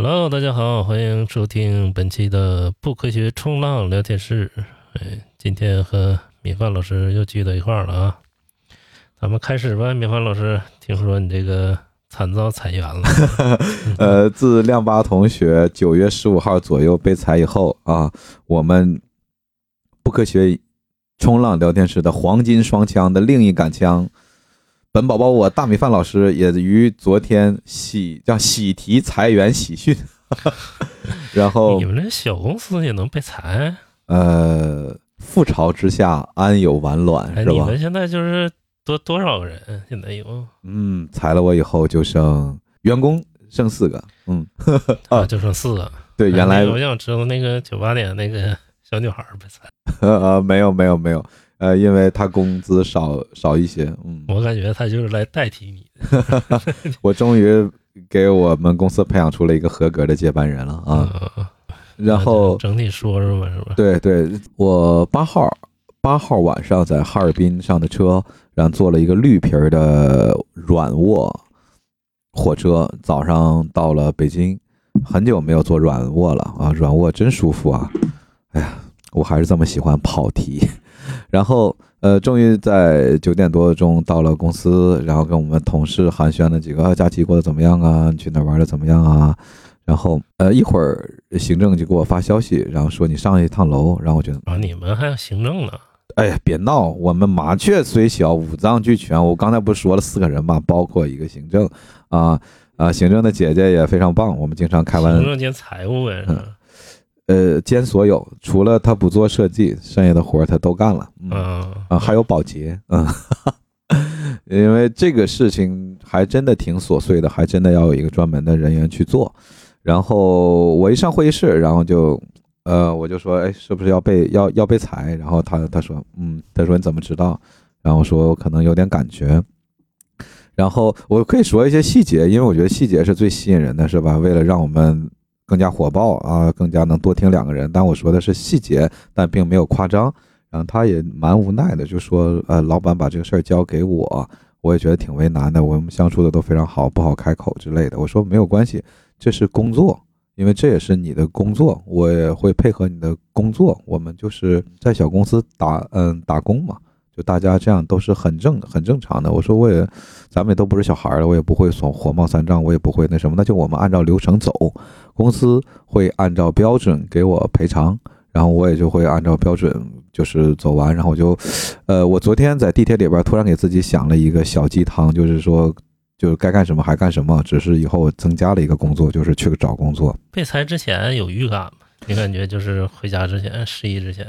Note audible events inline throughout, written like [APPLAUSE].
Hello，大家好，欢迎收听本期的不科学冲浪聊天室。哎，今天和米饭老师又聚到一块儿了啊！咱们开始吧，米饭老师，听说你这个惨遭裁员了。[LAUGHS] 呃，自亮八同学九月十五号左右被裁以后啊，我们不科学冲浪聊天室的黄金双枪的另一杆枪。本宝宝，我大米饭老师也于昨天喜叫喜提裁员喜讯，[LAUGHS] 然后你们这小公司也能被裁？呃，覆巢之下安有完卵，哎，是吧？你们现在就是多多少个人？现在有嗯，裁了我以后就剩员工剩四个，嗯，[LAUGHS] 啊，就剩四个。对，哎原来那个我想知道那个九八年那个小女孩被裁，[LAUGHS] 呃没有没有没有，呃，因为他工资少少一些，嗯，我感觉他就是来代替你的 [LAUGHS] [LAUGHS] 我终于给我们公司培养出了一个合格的接班人了啊。嗯然后整体说说吧，是吧？对对，我八号八号晚上在哈尔滨上的车，然后坐了一个绿皮儿的软卧火车，早上到了北京，很久没有坐软卧了啊，软卧真舒服啊！哎呀，我还是这么喜欢跑题。然后呃，终于在九点多钟到了公司，然后跟我们同事寒暄了几个，啊假期过得怎么样啊？你去哪玩的怎么样啊？然后呃，一会儿行政就给我发消息，然后说你上一趟楼，然后我觉得啊，你们还有行政呢？哎呀，别闹！我们麻雀虽小，五脏俱全。我刚才不是说了四个人嘛，包括一个行政啊啊，行政的姐姐也非常棒。我们经常开玩行政兼财务呗，是吧？呃兼所有，除了他不做设计，剩下的活儿他都干了。嗯嗯啊，还有保洁，嗯，[LAUGHS] 因为这个事情还真的挺琐碎的，还真的要有一个专门的人员去做。然后我一上会议室，然后就，呃，我就说，哎，是不是要被要要被裁？然后他他说，嗯，他说你怎么知道？然后我说我可能有点感觉。然后我可以说一些细节，因为我觉得细节是最吸引人的，是吧？为了让我们更加火爆啊，更加能多听两个人。但我说的是细节，但并没有夸张。然后他也蛮无奈的，就说，呃，老板把这个事儿交给我，我也觉得挺为难的。我们相处的都非常好，不好开口之类的。我说没有关系，这是工作，因为这也是你的工作，我也会配合你的工作。我们就是在小公司打，嗯，打工嘛，就大家这样都是很正很正常的。我说我也，咱们也都不是小孩了，我也不会说火冒三丈，我也不会那什么，那就我们按照流程走，公司会按照标准给我赔偿。然后我也就会按照标准就是走完，然后我就，呃，我昨天在地铁里边突然给自己想了一个小鸡汤，就是说，就是该干什么还干什么，只是以后增加了一个工作，就是去找工作。被裁之前有预感吗？你感觉就是回家之前、失忆之前，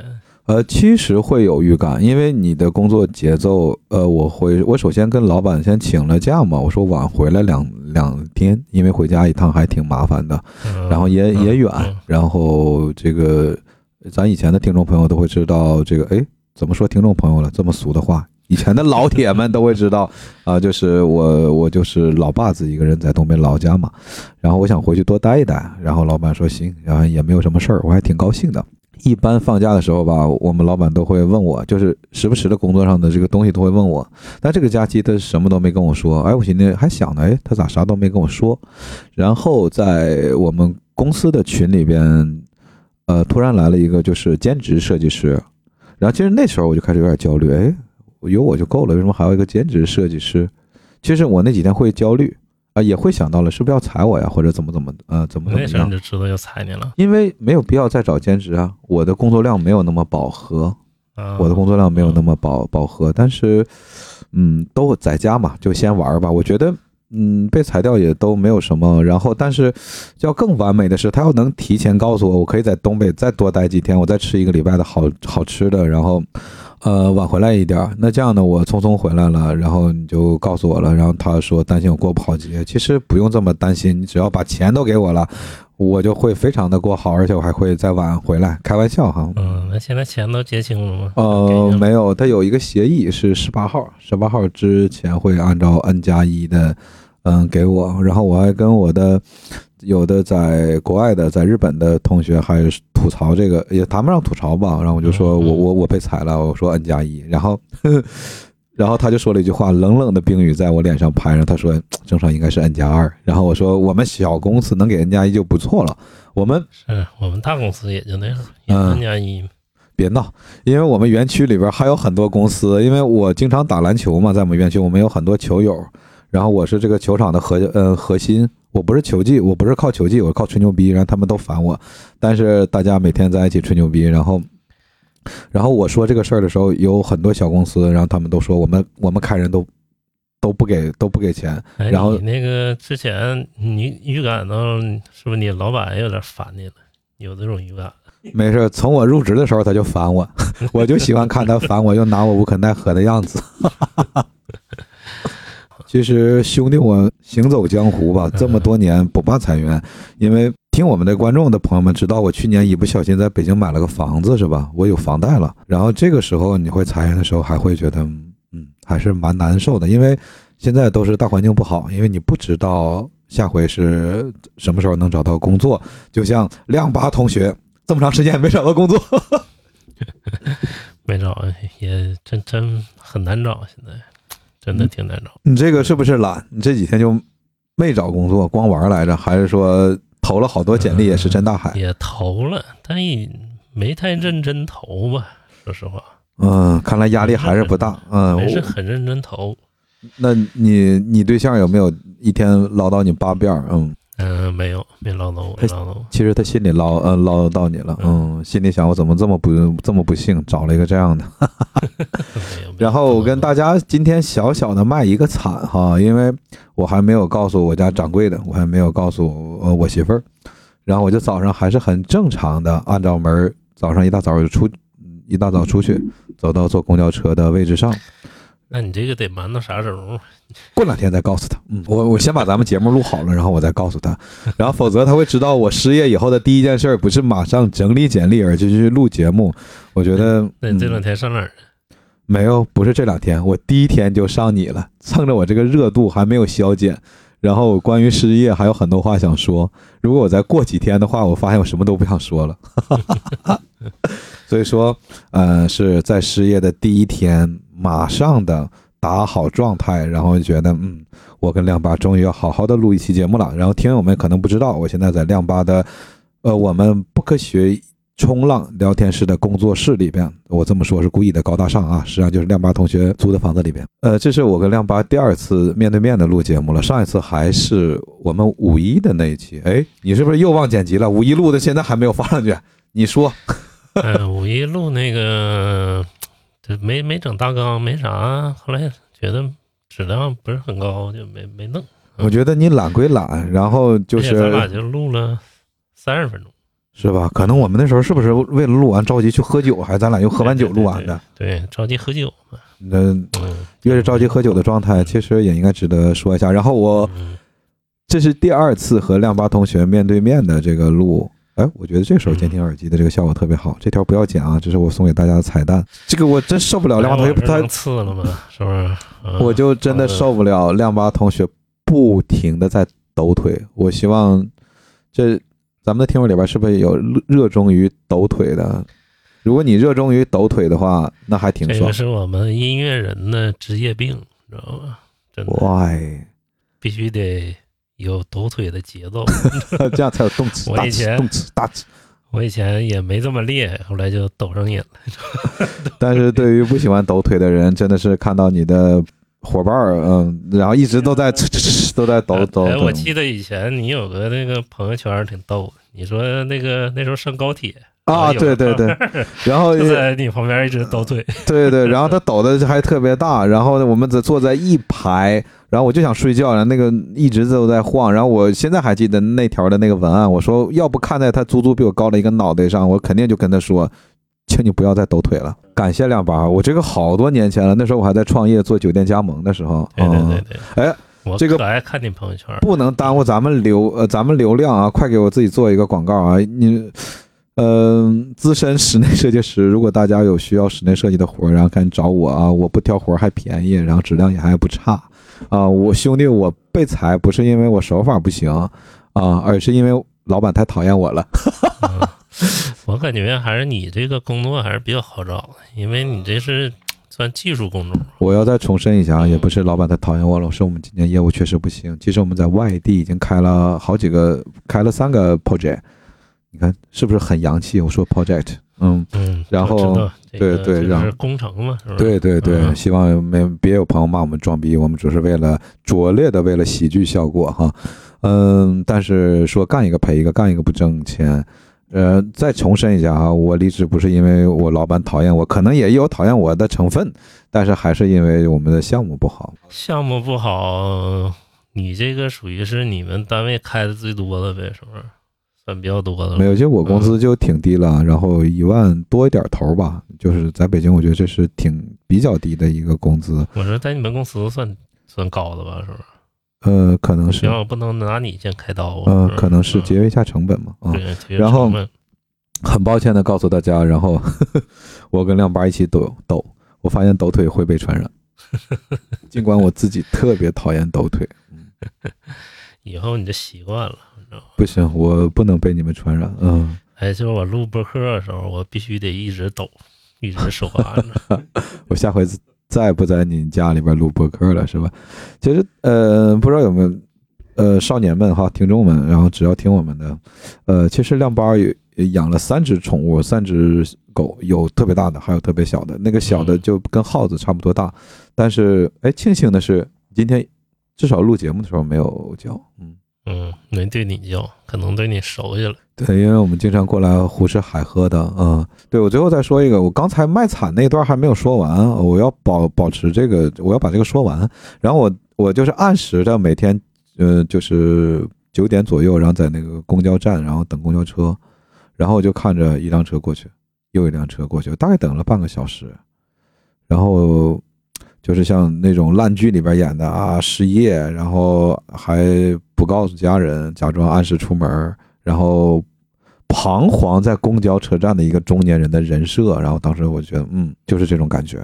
呃，其实会有预感，因为你的工作节奏，呃，我会，我首先跟老板先请了假嘛，我说晚回来两两天，因为回家一趟还挺麻烦的，嗯然后也嗯也远嗯，然后这个咱以前的听众朋友都会知道，这个哎，怎么说听众朋友了？这么俗的话，以前的老铁们都会知道啊、就是我我就是老爸自己一个人在东北老家嘛，然后我想回去多待一待，然后老板说行，然后也没有什么事儿，我还挺高兴的。一般放假的时候吧，我们老板都会问我，就是时不时的工作上的这个东西都会问我。但这个假期他什么都没跟我说，哎，我寻思还想呢，哎，他咋啥都没跟我说？然后在我们公司的群里边，呃，突然来了一个就是兼职设计师，然后其实那时候我就开始有点焦虑，哎，有我就够了，为什么还要一个兼职设计师？其实我那几天会焦虑啊、也会想到了是不是要裁我呀，或者怎么怎么呃怎么怎么样那就知道要裁你了。因为没有必要再找兼职啊，我的工作量没有那么饱和，啊，我的工作量没有那么饱饱和，但是，嗯，都在家嘛，就先玩儿吧。我觉得，嗯，被裁掉也都没有什么。然后，但是要更完美的是，他要能提前告诉我，我可以在东北再多待几天，我再吃一个礼拜的好好吃的，然后，呃，晚回来一点儿。那这样呢，我匆匆回来了，然后你就告诉我了，然后他说担心我过不好节，其实不用这么担心，你只要把钱都给我了。我就会非常的过好，而且我还会再晚回来，开玩笑哈。嗯，那现在钱都结清了吗？呃，没有，他有一个协议是十八号，十八号之前会按照 N 加一的，嗯，给我。然后我还跟我的有的在国外的，在日本的同学还吐槽这个，也谈不上吐槽吧。然后我就说我我我被裁了，我说 N 加一，然后 [LAUGHS] 然后他就说了一句话，冷冷的冰雨在我脸上拍着。他说：“正常应该是 N 加二。”然后我说：“我们小公司能给 N 加一就不错了。我们是我们大公司也就那样，也 N 加一。别闹，因为我们园区里边还有很多公司。因为我经常打篮球嘛，在我们园区，我们有很多球友。然后我是这个球场的核呃核心，我不是球技，我不是靠球技，我靠吹牛逼。然后他们都烦我，但是大家每天在一起吹牛逼，然后。然后我说这个事儿的时候，有很多小公司，然后他们都说我们我们开人都都不给都不给钱。然后你那个之前你预感到是不是你老板有点烦你了？有这种预感？没事，从我入职的时候他就烦我，[LAUGHS] 我就喜欢看他烦我，又拿我无可奈何的样子。[LAUGHS] 其实兄弟，我行走江湖吧，这么多年不怕裁员，因为听我们的观众的朋友们知道，我去年一不小心在北京买了个房子，是吧？我有房贷了。然后这个时候你会裁员的时候，还会觉得，嗯，还是蛮难受的，因为现在都是大环境不好，因为你不知道下回是什么时候能找到工作。就像亮八同学这么长时间没找到工作，[LAUGHS] 没找也真真很难找，现在。真的挺难找。你这个是不是懒？你这几天就没找工作，光玩来着？还是说投了好多简历也石沉大海？也投了，但也没太认真投吧。说实话，嗯，看来压力还是不大。嗯，没是很认真投。那你你对象有没有一天唠叨你八遍？嗯。嗯，没有，没唠叨我，唠叨我。其实他心里唠，呃，唠叨到你了，嗯，心里想，我怎么这么不这么不幸，找了一个这样的。[LAUGHS] 然后我跟大家今天小小的卖一个惨哈，因为我还没有告诉我家掌柜的，我还没有告诉呃我媳妇儿，然后我就早上还是很正常的，按照门，早上一大早就出，一大早出去，走到坐公交车的位置上。那你这个得瞒到啥时候？[LAUGHS] 过两天再告诉他。嗯，我我先把咱们节目录好了，然后我再告诉他。然后否则他会知道我失业以后的第一件事不是马上整理简历，而是去录节目。我觉得。那你这两天上哪儿？没有，不是这两天，我第一天就上你了，蹭着我这个热度还没有消减。然后关于失业还有很多话想说。如果我再过几天的话，我发现我什么都不想说了。[LAUGHS] 所以说，呃，是在失业的第一天。马上的打好状态，然后就觉得，嗯，我跟亮八终于要好好的录一期节目了。然后听友们可能不知道，我现在在亮八的，呃，我们不科学冲浪聊天室的工作室里边。我这么说是故意的高大上啊，实际上就是亮八同学租的房子里边。呃，这是我跟亮八第二次面对面的录节目了，上一次还是我们五一的那一期。哎，你是不是又忘剪辑了？五一录的现在还没有发上去，你说？嗯，[LAUGHS] 五一录那个。没没整大纲，没啥。后来觉得质量不是很高，就没没弄。我觉得你懒归懒，然后就是咱俩就录了三十分钟，是吧？可能我们那时候是不是为了录完着急去喝酒，还咱俩又喝完酒录完的？对，着急喝酒。那越是着急喝酒的状态，其实也应该值得说一下。然后我这是第二次和亮八同学面对面的这个录。哎，我觉得这时候监听耳机的这个效果特别好，这条不要剪啊，这是我送给大家的彩蛋。这个我真受不了，亮八同学太次了吗？是不是？我就真的受不了亮八同学不停的在抖腿。我希望这咱们的听众里边是不是有热衷于抖腿的？如果你热衷于抖腿的话，那还挺爽。这个是我们音乐人的职业病，知道吗？真的。Why？必须得。有抖腿的节奏，[LAUGHS] 这样才有动词。我以前动词大词，我以前也没这么厉害，后来就抖上瘾了。[LAUGHS] 但是对于不喜欢抖腿的人，真的是看到你的伙伴儿，嗯，然后一直都在 [LAUGHS] 都在抖抖。哎，我记得以前你有个那个朋友圈挺逗，你说那个那时候上高铁。啊，对对对，[LAUGHS] 然后就在你旁边一直抖腿，[LAUGHS] 对对，然后他抖的还特别大，然后我们只坐在一排，然后我就想睡觉，然后那个一直都在晃，然后我现在还记得那条的那个文案，我说要不看在他足足比我高的一个脑袋上，我肯定就跟他说，请你不要再抖腿了。感谢亮八，我这个好多年前了，那时候我还在创业做酒店加盟的时候，对对对对，哎，我这个爱看你朋友圈，不能耽误咱们流呃咱们流量啊，快给我自己做一个广告啊，你。嗯，资深室内设计师，如果大家有需要室内设计的活儿，然后赶紧找我啊！我不挑活儿，还便宜，然后质量也还不差啊！我兄弟，我被裁不是因为我手法不行啊，而是因为老板太讨厌我了。[LAUGHS] 我感觉还是你这个工作还是比较好找的，因为你这是算技术工种。我要再重申一下啊，嗯也不是老板太讨厌我了，是我们今年业务确实不行。其实我们在外地已经开了好几个，开了三个 project，你看是不是很洋气？我说 project，嗯，嗯，然后对对让是工程嘛，是吧？对对对，嗯希望没别有朋友骂我们装逼，我们只是为了拙劣的为了喜剧效果哈，嗯，但是说干一个赔一个，干一个不挣钱。呃，再重申一下啊，我离职不是因为我老板讨厌我，可能也有讨厌我的成分，但是还是因为我们的项目不好。项目不好，你这个属于是你们单位开的最多的呗，是不是？算比较多的。没有，就我工资就挺低了，然后一万多一点头吧，就是在北京，我觉得这是挺比较低的一个工资。我说在你们公司算算高的吧，是不是？呃，可能是行，，我不能拿你先开刀啊。呃，可能是嗯节约一下成本嘛，啊、对然后很抱歉的告诉大家，然后 [LAUGHS] 我跟亮八一起抖抖，我发现抖腿会被传染，[LAUGHS] 尽管我自己特别讨厌抖腿，[LAUGHS] 以后你就习惯了？不行，我不能被你们传染，嗯，哎，就是我录播客的时候，我必须得一直抖，一直手按着。[LAUGHS] 我下回再不在你家里边录播客了，是吧？其实，呃，不知道有没有，呃，少年们哈，听众们，然后只要听我们的，呃，其实亮八有养了三只宠物，三只狗，有特别大的，还有特别小的。那个小的嗯就跟耗子差不多大，但是，哎，庆幸的是，今天至少录节目的时候没有叫，嗯。嗯，没对你叫，可能对你熟悉了。对，因为我们经常过来胡吃海喝的，嗯，对我最后再说一个，我刚才卖惨那段还没有说完，我要保保持这个，我要把这个说完，然后我我就是按时的每天，呃，就是九点左右，然后在那个公交站，然后等公交车，然后我就看着一辆车过去，又一辆车过去，大概等了半个小时，然后就是像那种烂剧里边演的啊，失业，然后还不告诉家人，假装按时出门，然后彷徨在公交车站的一个中年人的人设，然后当时我觉得，嗯，就是这种感觉。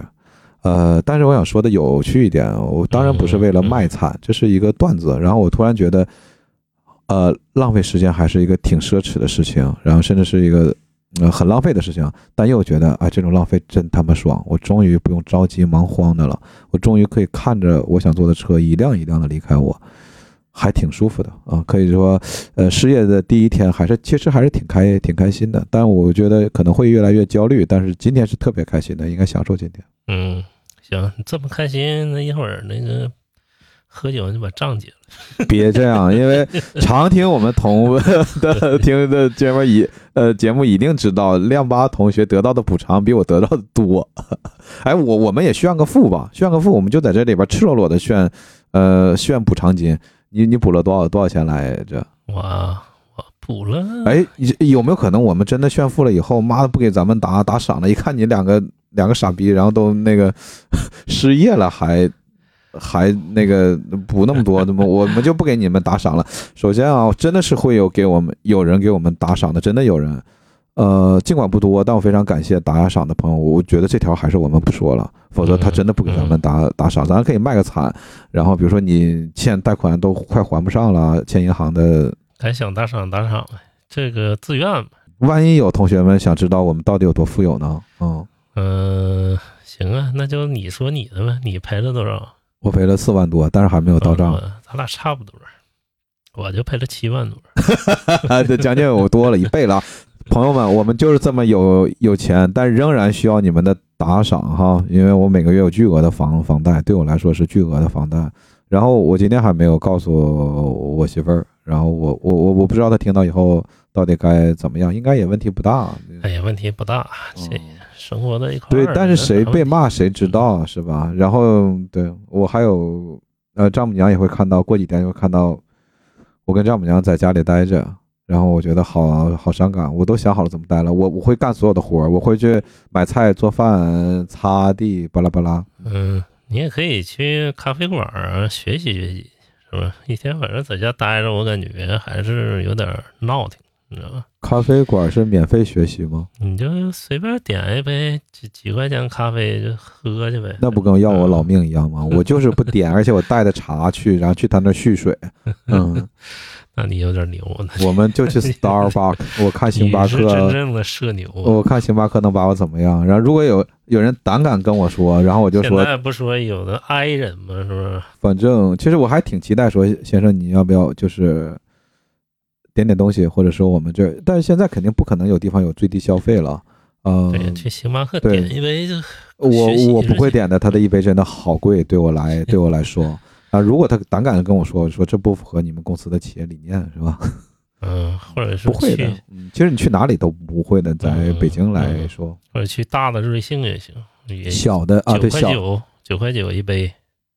呃，但是我想说的有趣一点，我当然不是为了卖惨，这是一个段子。然后我突然觉得，呃，浪费时间还是一个挺奢侈的事情，然后甚至是一个很浪费的事情，但又觉得啊，这种浪费真他妈爽！我终于不用着急忙慌的了，我终于可以看着我想坐的车一辆一辆的离开我，还挺舒服的啊。可以说，呃，失业的第一天还是其实还是挺开挺开心的，但我觉得可能会越来越焦虑，但是今天是特别开心的，应该享受今天。嗯，行，你这么开心，那一会儿那个喝酒就把账结了。[LAUGHS] [LAUGHS] 别这样，因为常听我们同的听的节目一呃节目一定知道，亮八同学得到的补偿比我得到的多。[LAUGHS] 哎，我我们也炫个富吧，炫个富，我们就在这里边赤裸裸的炫，呃，炫补偿金。你你补了多少多少钱来着？我我补了，哎，你有没有可能我们真的炫富了以后，妈的不给咱们打打赏了？一看你两个两个傻逼，然后都那个 [LAUGHS] 失业了还。还那个补那么多，怎么我们就不给你们打赏了？首先啊，真的是会有给我们有人给我们打赏的，真的有人。呃，尽管不多，但我非常感谢打赏的朋友。我觉得这条还是我们不说了，否则他真的不给咱们打打赏。咱可以卖个惨，然后比如说你欠贷款都快还不上了，欠银行的，还想打赏打赏呗，这个自愿呗。万一有同学们想知道我们到底有多富有呢？嗯，嗯、行啊，那就你说你的呗，你赔了多少？我赔了四万多，但是还没有到账。嗯咱俩差不多，我就赔了七万多。啊，[LAUGHS] 这将近有多了一倍了。朋友们，我们就是这么有有钱，但仍然需要你们的打赏哈，因为我每个月有巨额的房房贷，对我来说是巨额的房贷。然后我今天还没有告诉我媳妇儿，然后我我我我不知道她听到以后到底该怎么样，应该也问题不大。哎呀，问题不大，这嗯生活在一块儿。对，但是谁被骂谁知道啊是吧？然后对我还有呃，丈母娘也会看到，过几天就会看到我跟丈母娘在家里待着，然后我觉得好好伤感，我都想好了怎么待了，我我会干所有的活儿，我会去买菜、做饭、擦地，巴拉巴拉。嗯，你也可以去咖啡馆啊学习学习，是吧？一天晚上在家待着，我感觉还是有点闹挺，你知道吧？咖啡馆是免费学习吗？你就随便点一杯几几块钱咖啡就喝去呗。那不跟要我老命一样吗？我就是不点，而且我带着茶去，然后去他那儿蓄水。[LAUGHS] 嗯，那你有点牛，我们就去 Starbucks，[LAUGHS] 我看星巴克真克，正的社牛。我看星巴克能把我怎么样？然后如果有有人胆敢跟我说，然后我就说现说，在不说有的 I 人吗？是不是？反正其实我还挺期待说，先生你要不要就是点点东西，或者说我们这，但是现在肯定不可能有地方有最低消费了。嗯、对，去星巴克点一杯就我我不会点的，他的一杯真的好贵，对我来对我来说 [LAUGHS] 啊，如果他胆敢跟我说说这不符合你们公司的企业理念是吧？嗯，[LAUGHS] 或者是不会的，嗯，其实你去哪里都不会的，在嗯北京来说，或者去大的瑞幸也行，也小的啊，九对小块九九块九一杯，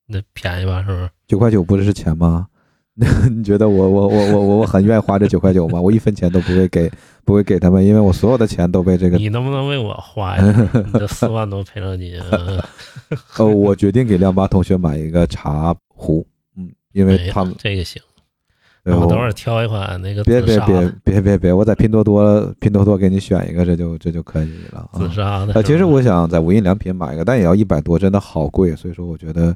那便宜吧？是不是？九块九不是钱吗？[LAUGHS] 你觉得我我我我我我很愿意花这九块九吗？我一分钱都不会给 [LAUGHS] 不会给他们，因为我所有的钱都被这个你能不能为我花一下？[LAUGHS] 你这四万多赔偿金，嗯呃，我决定给亮八同学买一个茶壶，嗯，因为他们这个行。呃我我等会儿挑一款那个别别别别别别，我在拼多多拼多多给你选一个，这就这就可以了啊紫。砂的。呃，其实我想在无印良品买一个，但也要一百多，真的好贵，所以说我觉得，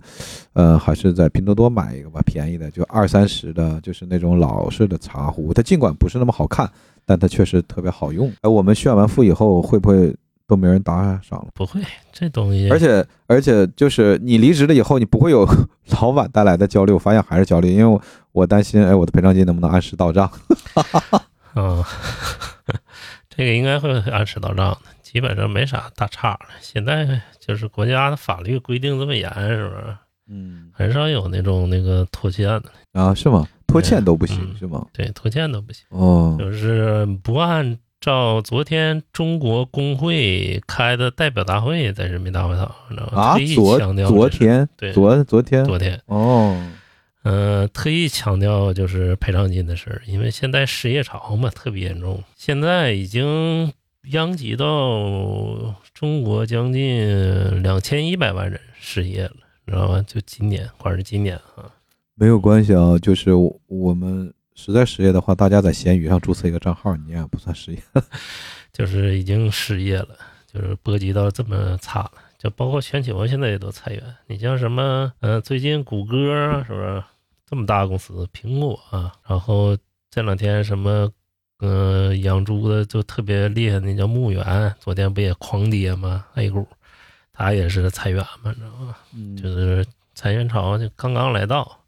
呃，还是在拼多多买一个吧，便宜的，就二三十的，就是那种老式的茶壶。它尽管不是那么好看，但它确实特别好用。哎，我们炫完富以后，会不会都没人打赏了？不会，这东西而且而且就是你离职了以后，你不会有 [LAUGHS] 老板带来的焦虑，我发现还是焦虑，因为我我担心，哎，我的赔偿金能不能按时到账？[LAUGHS] 嗯，[LAUGHS] 这个应该会按时到账的，基本上没啥大差了。现在就是国家的法律规定这么严，是不是？嗯，很少有那种那个拖欠的，啊，是吗？拖欠都不行、嗯是吗？对，拖欠都不行，哦，就是不按照昨天中国工会开的代表大会在人民大会堂，你知道吗？啊特意，昨强调昨天，对昨昨天，昨天，哦，嗯，特意强调就是赔偿金的事儿，因为现在失业潮嘛特别严重，现在已经殃及到中国将近两千一百万人失业了，知道吧？就今年，光是今年啊，没有关系啊，就是我我们实在失业的话，大家在闲鱼上注册一个账号，你也不算失业。[LAUGHS] 就是已经失业了，就是波及到这么差了。就包括全球现在也都裁员，你像什么，呃，最近谷歌啊，是不是这么大公司，苹果啊，然后这两天什么，呃，养猪的就特别厉害，那叫牧原，昨天不也狂跌吗？A 股，它也是裁员嘛，你知道吗？嗯就是裁员潮就刚刚来到，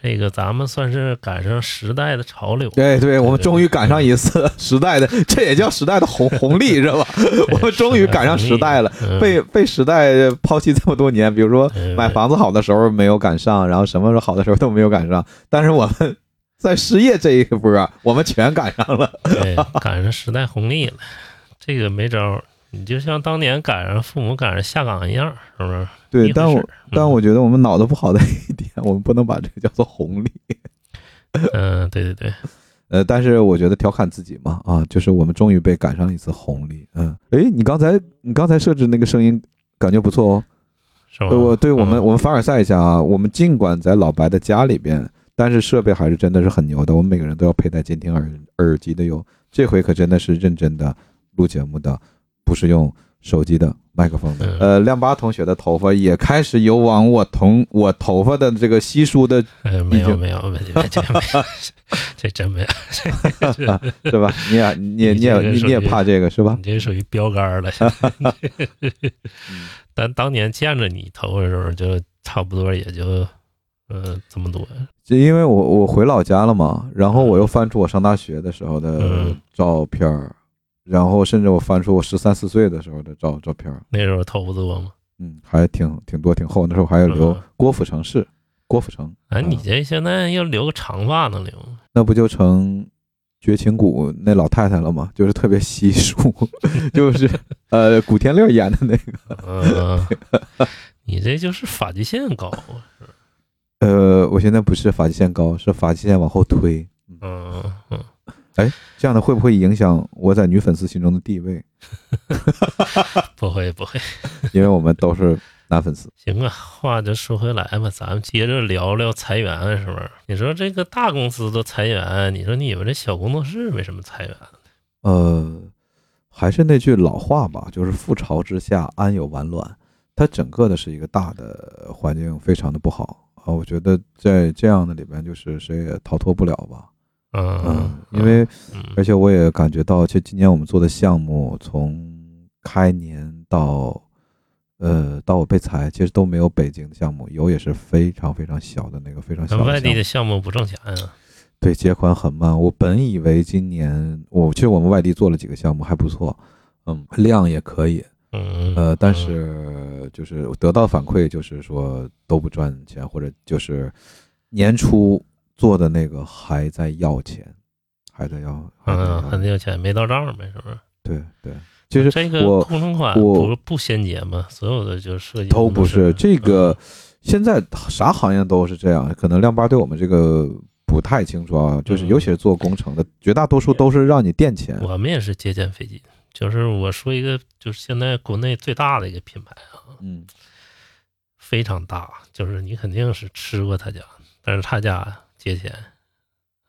这个咱们算是赶上时代的潮流。对对，我们终于赶上一次 [LAUGHS] 时代的，这也叫时代的红红利是吧？[LAUGHS] 我们终于赶上时代了，嗯被被时代抛弃这么多年，比如说嗯买房子好的时候没有赶上，然后什么时候好的时候都没有赶上，但是我们 [LAUGHS] 在失业这一波啊，我们全赶上了。对，赶上时代红利了，这个没招儿。你就像当年赶上父母赶上下岗一样，是不是？对，但我但我觉得我们脑子不好的一点，我们不能把这个叫做红利。嗯，对对对，呃，但是我觉得调侃自己嘛，啊，就是我们终于被赶上一次红利。嗯，诶，你刚才你刚才设置那个声音，感觉不错哦。对，我对我们嗯我们凡尔赛一下啊，我们尽管在老白的家里边，但是设备还是真的是很牛的，我们每个人都要佩戴监听耳耳机的哟。这回可真的是认真的录节目的，不是用手机的麦克风的。嗯呃，亮八同学的头发也开始有往我同我头发的这个稀疏的，呃，没有没有没有，这没有，这真没有，[LAUGHS] [LAUGHS] 是吧？你也你也你你也你你也怕这个是吧你？这属于标杆儿了。[LAUGHS] 但当年见着你头发的时候，就差不多也就，呃，这么多。就因为我我回老家了嘛，然后我又翻出我上大学的时候的嗯照片儿，然后甚至我翻出我十三四岁的时候的照照片儿，那时候头发多吗？嗯，还挺挺多挺厚。那时候还有留嗯郭富城式，郭富城，哎，你啊这现在要留个长发能留吗？那不就成绝情谷那老太太了吗？就是特别稀疏，[LAUGHS] 就是呃古天乐演的那个。嗯，你这就是发际线高。呃，我现在不是发际线高，是发际线往后推。嗯嗯，这样的会不会影响我在女粉丝心中的地位？不 [LAUGHS] 会不会。[LAUGHS] 因为我们都是男粉丝。行啊，话就说回来吧，咱们接着聊聊裁员，是不是？你说这个大公司都裁员，你说你们这小工作室为什么裁员？呃，还是那句老话吧，就是覆巢之下安有完卵。它整个的是一个大的环境非常的不好啊，我觉得在这样的里边，就是谁也逃脱不了吧。嗯嗯，因为嗯而且我也感觉到，其实今年我们做的项目，从开年到呃到我被裁，其实都没有北京的项目，有也是非常非常小的那个非常小的外地的项目的项目不挣钱啊。对，结款很慢。我本以为今年我其实我们外地做了几个项目还不错，嗯，量也可以，嗯呃，但是就是得到反馈就是说都不赚钱，或者就是年初做的那个还在要钱，还在要，嗯还在嗯，要钱，没到账呗，是不是？对对，其实这个工程款我不不衔接吗？所有的就设计都不是这个嗯，现在啥行业都是这样，可能亮八对我们这个不太清楚啊，就是嗯尤其是做工程的，绝大多数都是让你垫钱。我们也是节俭飞机。就是我说一个，就是现在国内最大的一个品牌啊，嗯，非常大，就是你肯定是吃过他家，但是他家节钱，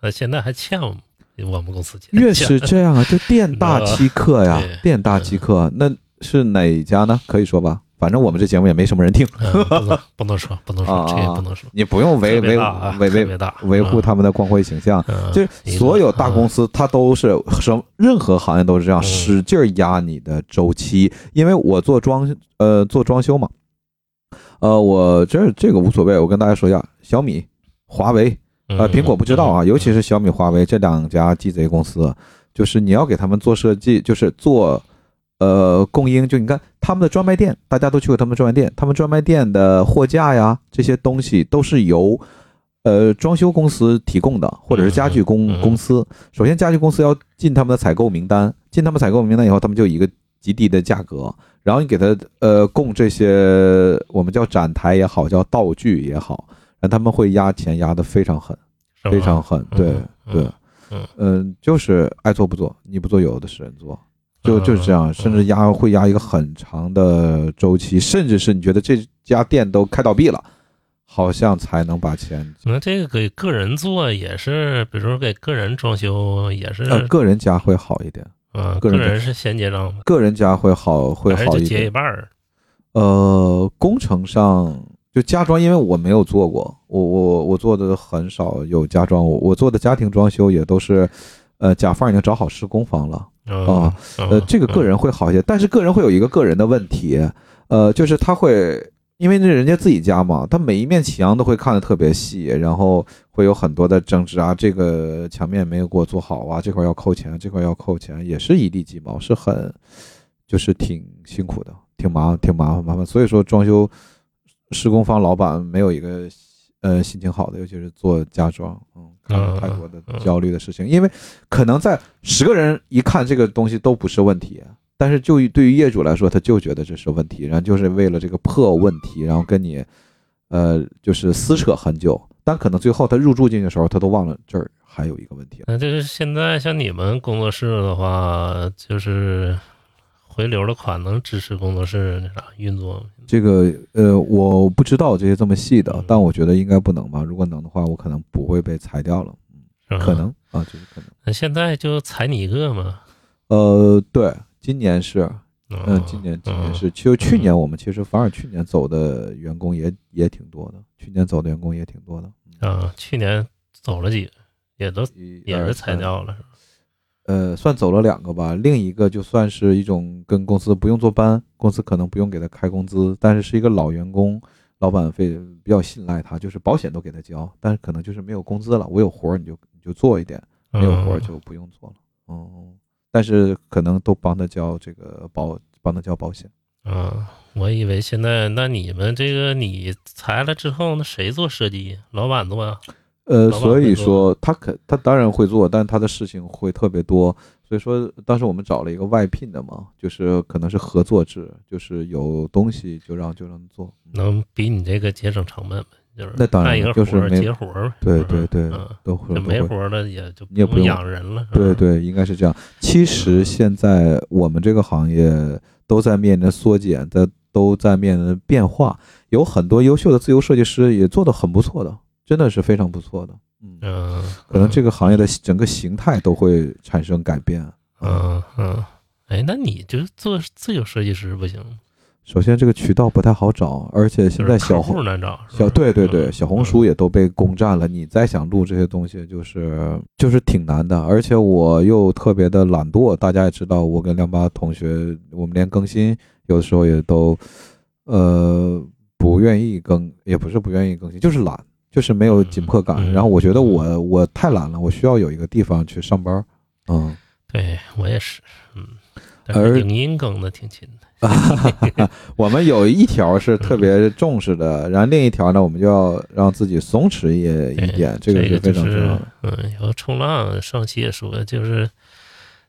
呃，现在还欠我们我们公司钱。越是这样啊，就店大 [LAUGHS] 欺客呀，店大欺客。那是哪家呢？可以说吧，反正我们这节目也没什么人听，嗯不能说，不能啊说，这也啊不能说。你不用维维维维维护他们的光辉形象。嗯就是所有大公司，它都是什任何行业都是这样，嗯使劲儿压你的周期。因为我做装呃做装修嘛，呃，我这这个无所谓，我跟大家说一下，小米、华为嗯呃，苹果不知道啊，尤其是小米、华为这两家鸡贼公司，就是你要给他们做设计，就是做呃供应，就你看他们的专卖店，大家都去过他们专卖店，他们专卖店的货架呀这些东西都是由呃装修公司提供的，或者是家具公公司。首先，家具公司要进他们的采购名单，进他们采购名单以后，他们就以一个极低的价格，然后你给他呃供这些我们叫展台也好，叫道具也好，他们会压钱压得非常狠。非常狠，对嗯对，嗯嗯，就是爱做不做，你不做，有的是人做，就嗯就是这样，嗯甚至压会压一个很长的周期，甚至是你觉得这家店都开倒闭了，好像才能把钱，那这个给个人做也是，比如说给个人装修也是，呃，个人家会好一点，嗯，个人是先结账吗？个人家会好会还是就结一半儿？呃，工程上。就家装，因为我没有做过，我我我做的很少有家装，我我做的家庭装修也都是，呃，甲方已经找好施工方了，哦，呃，这个个人会好一些，但是个人会有一个个人的问题，呃，就是他会因为那人家自己家嘛，他每一面墙都会看得特别细，然后会有很多的争执啊，这个墙面没有给我做好啊，这块要扣钱，这块要扣钱，也是一地鸡毛，是很就是挺辛苦的，挺麻挺麻烦麻烦，所以说装修施工方老板没有一个呃心情好的，尤其是做家装，嗯，看了太多的焦虑的事情，因为可能在十个人一看这个东西都不是问题，但是就对于业主来说，他就觉得这是问题，然后就是为了这个破问题，然后跟你呃就是撕扯很久，但可能最后他入住进去的时候，他都忘了这儿还有一个问题。那就是现在像你们工作室的话，就是回流的款能支持工作室那啥运作吗？这个呃，我不知道这些这么细的嗯，但我觉得应该不能吧。如果能的话，我可能不会被裁掉了，可能啊，就是可能。那现在就裁你一个嘛？呃，对，今年是，嗯嗯，今年今年是，就去年我们其实反而去年走的员工也也挺多的，去年走的员工也挺多的，嗯啊，去年走了几个，也都也是裁。掉了，是吧？呃，算走了两个吧，另一个就算是一种跟公司不用坐班，公司可能不用给他开工资，但是是一个老员工，老板非比较信赖他，就是保险都给他交，但是可能就是没有工资了，我有活儿你就你就做一点，没有活儿就不用做了，哦、但是可能都帮他交这个保，帮他交保险。啊，我以为现在那你们这个你裁了之后，那谁做设计？老板做呀？呃，所以说他可他当然会做，但他的事情会特别多。所以说当时我们找了一个外聘的嘛，就是可能是合作制，就是有东西就让就让他做。能比你这个节省成本呗？就是那当然就是没接活儿呗。对嗯对对嗯，都会没活儿了也就你也不用养人了。对，对，应该是这样。其实现在我们这个行业都在面临着缩减，在都在面临变化，有很多优秀的自由设计师也做得很不错的，真的是非常不错的。嗯，嗯，可能这个行业的整个形态都会产生改变。嗯嗯，哎，那你就做自由设计师不行？首先这个渠道不太好找，而且现在小红难找，小对对对，嗯小红书也都被攻占了。你再想录这些东西，就是就是挺难的。而且我又特别的懒惰，大家也知道，我跟亮八同学，我们连更新有的时候也都呃不愿意更，也不是不愿意更新，就是懒，就是没有紧迫感。嗯然后我觉得我我太懒了，我需要有一个地方去上班。嗯，对我也是，嗯，而是影音更的挺勤的。[LAUGHS] 我们有一条是特别重视的，然后另一条呢，我们就要让自己松弛一一点，这个是非常重要的。嗯，有冲浪上期也说，就是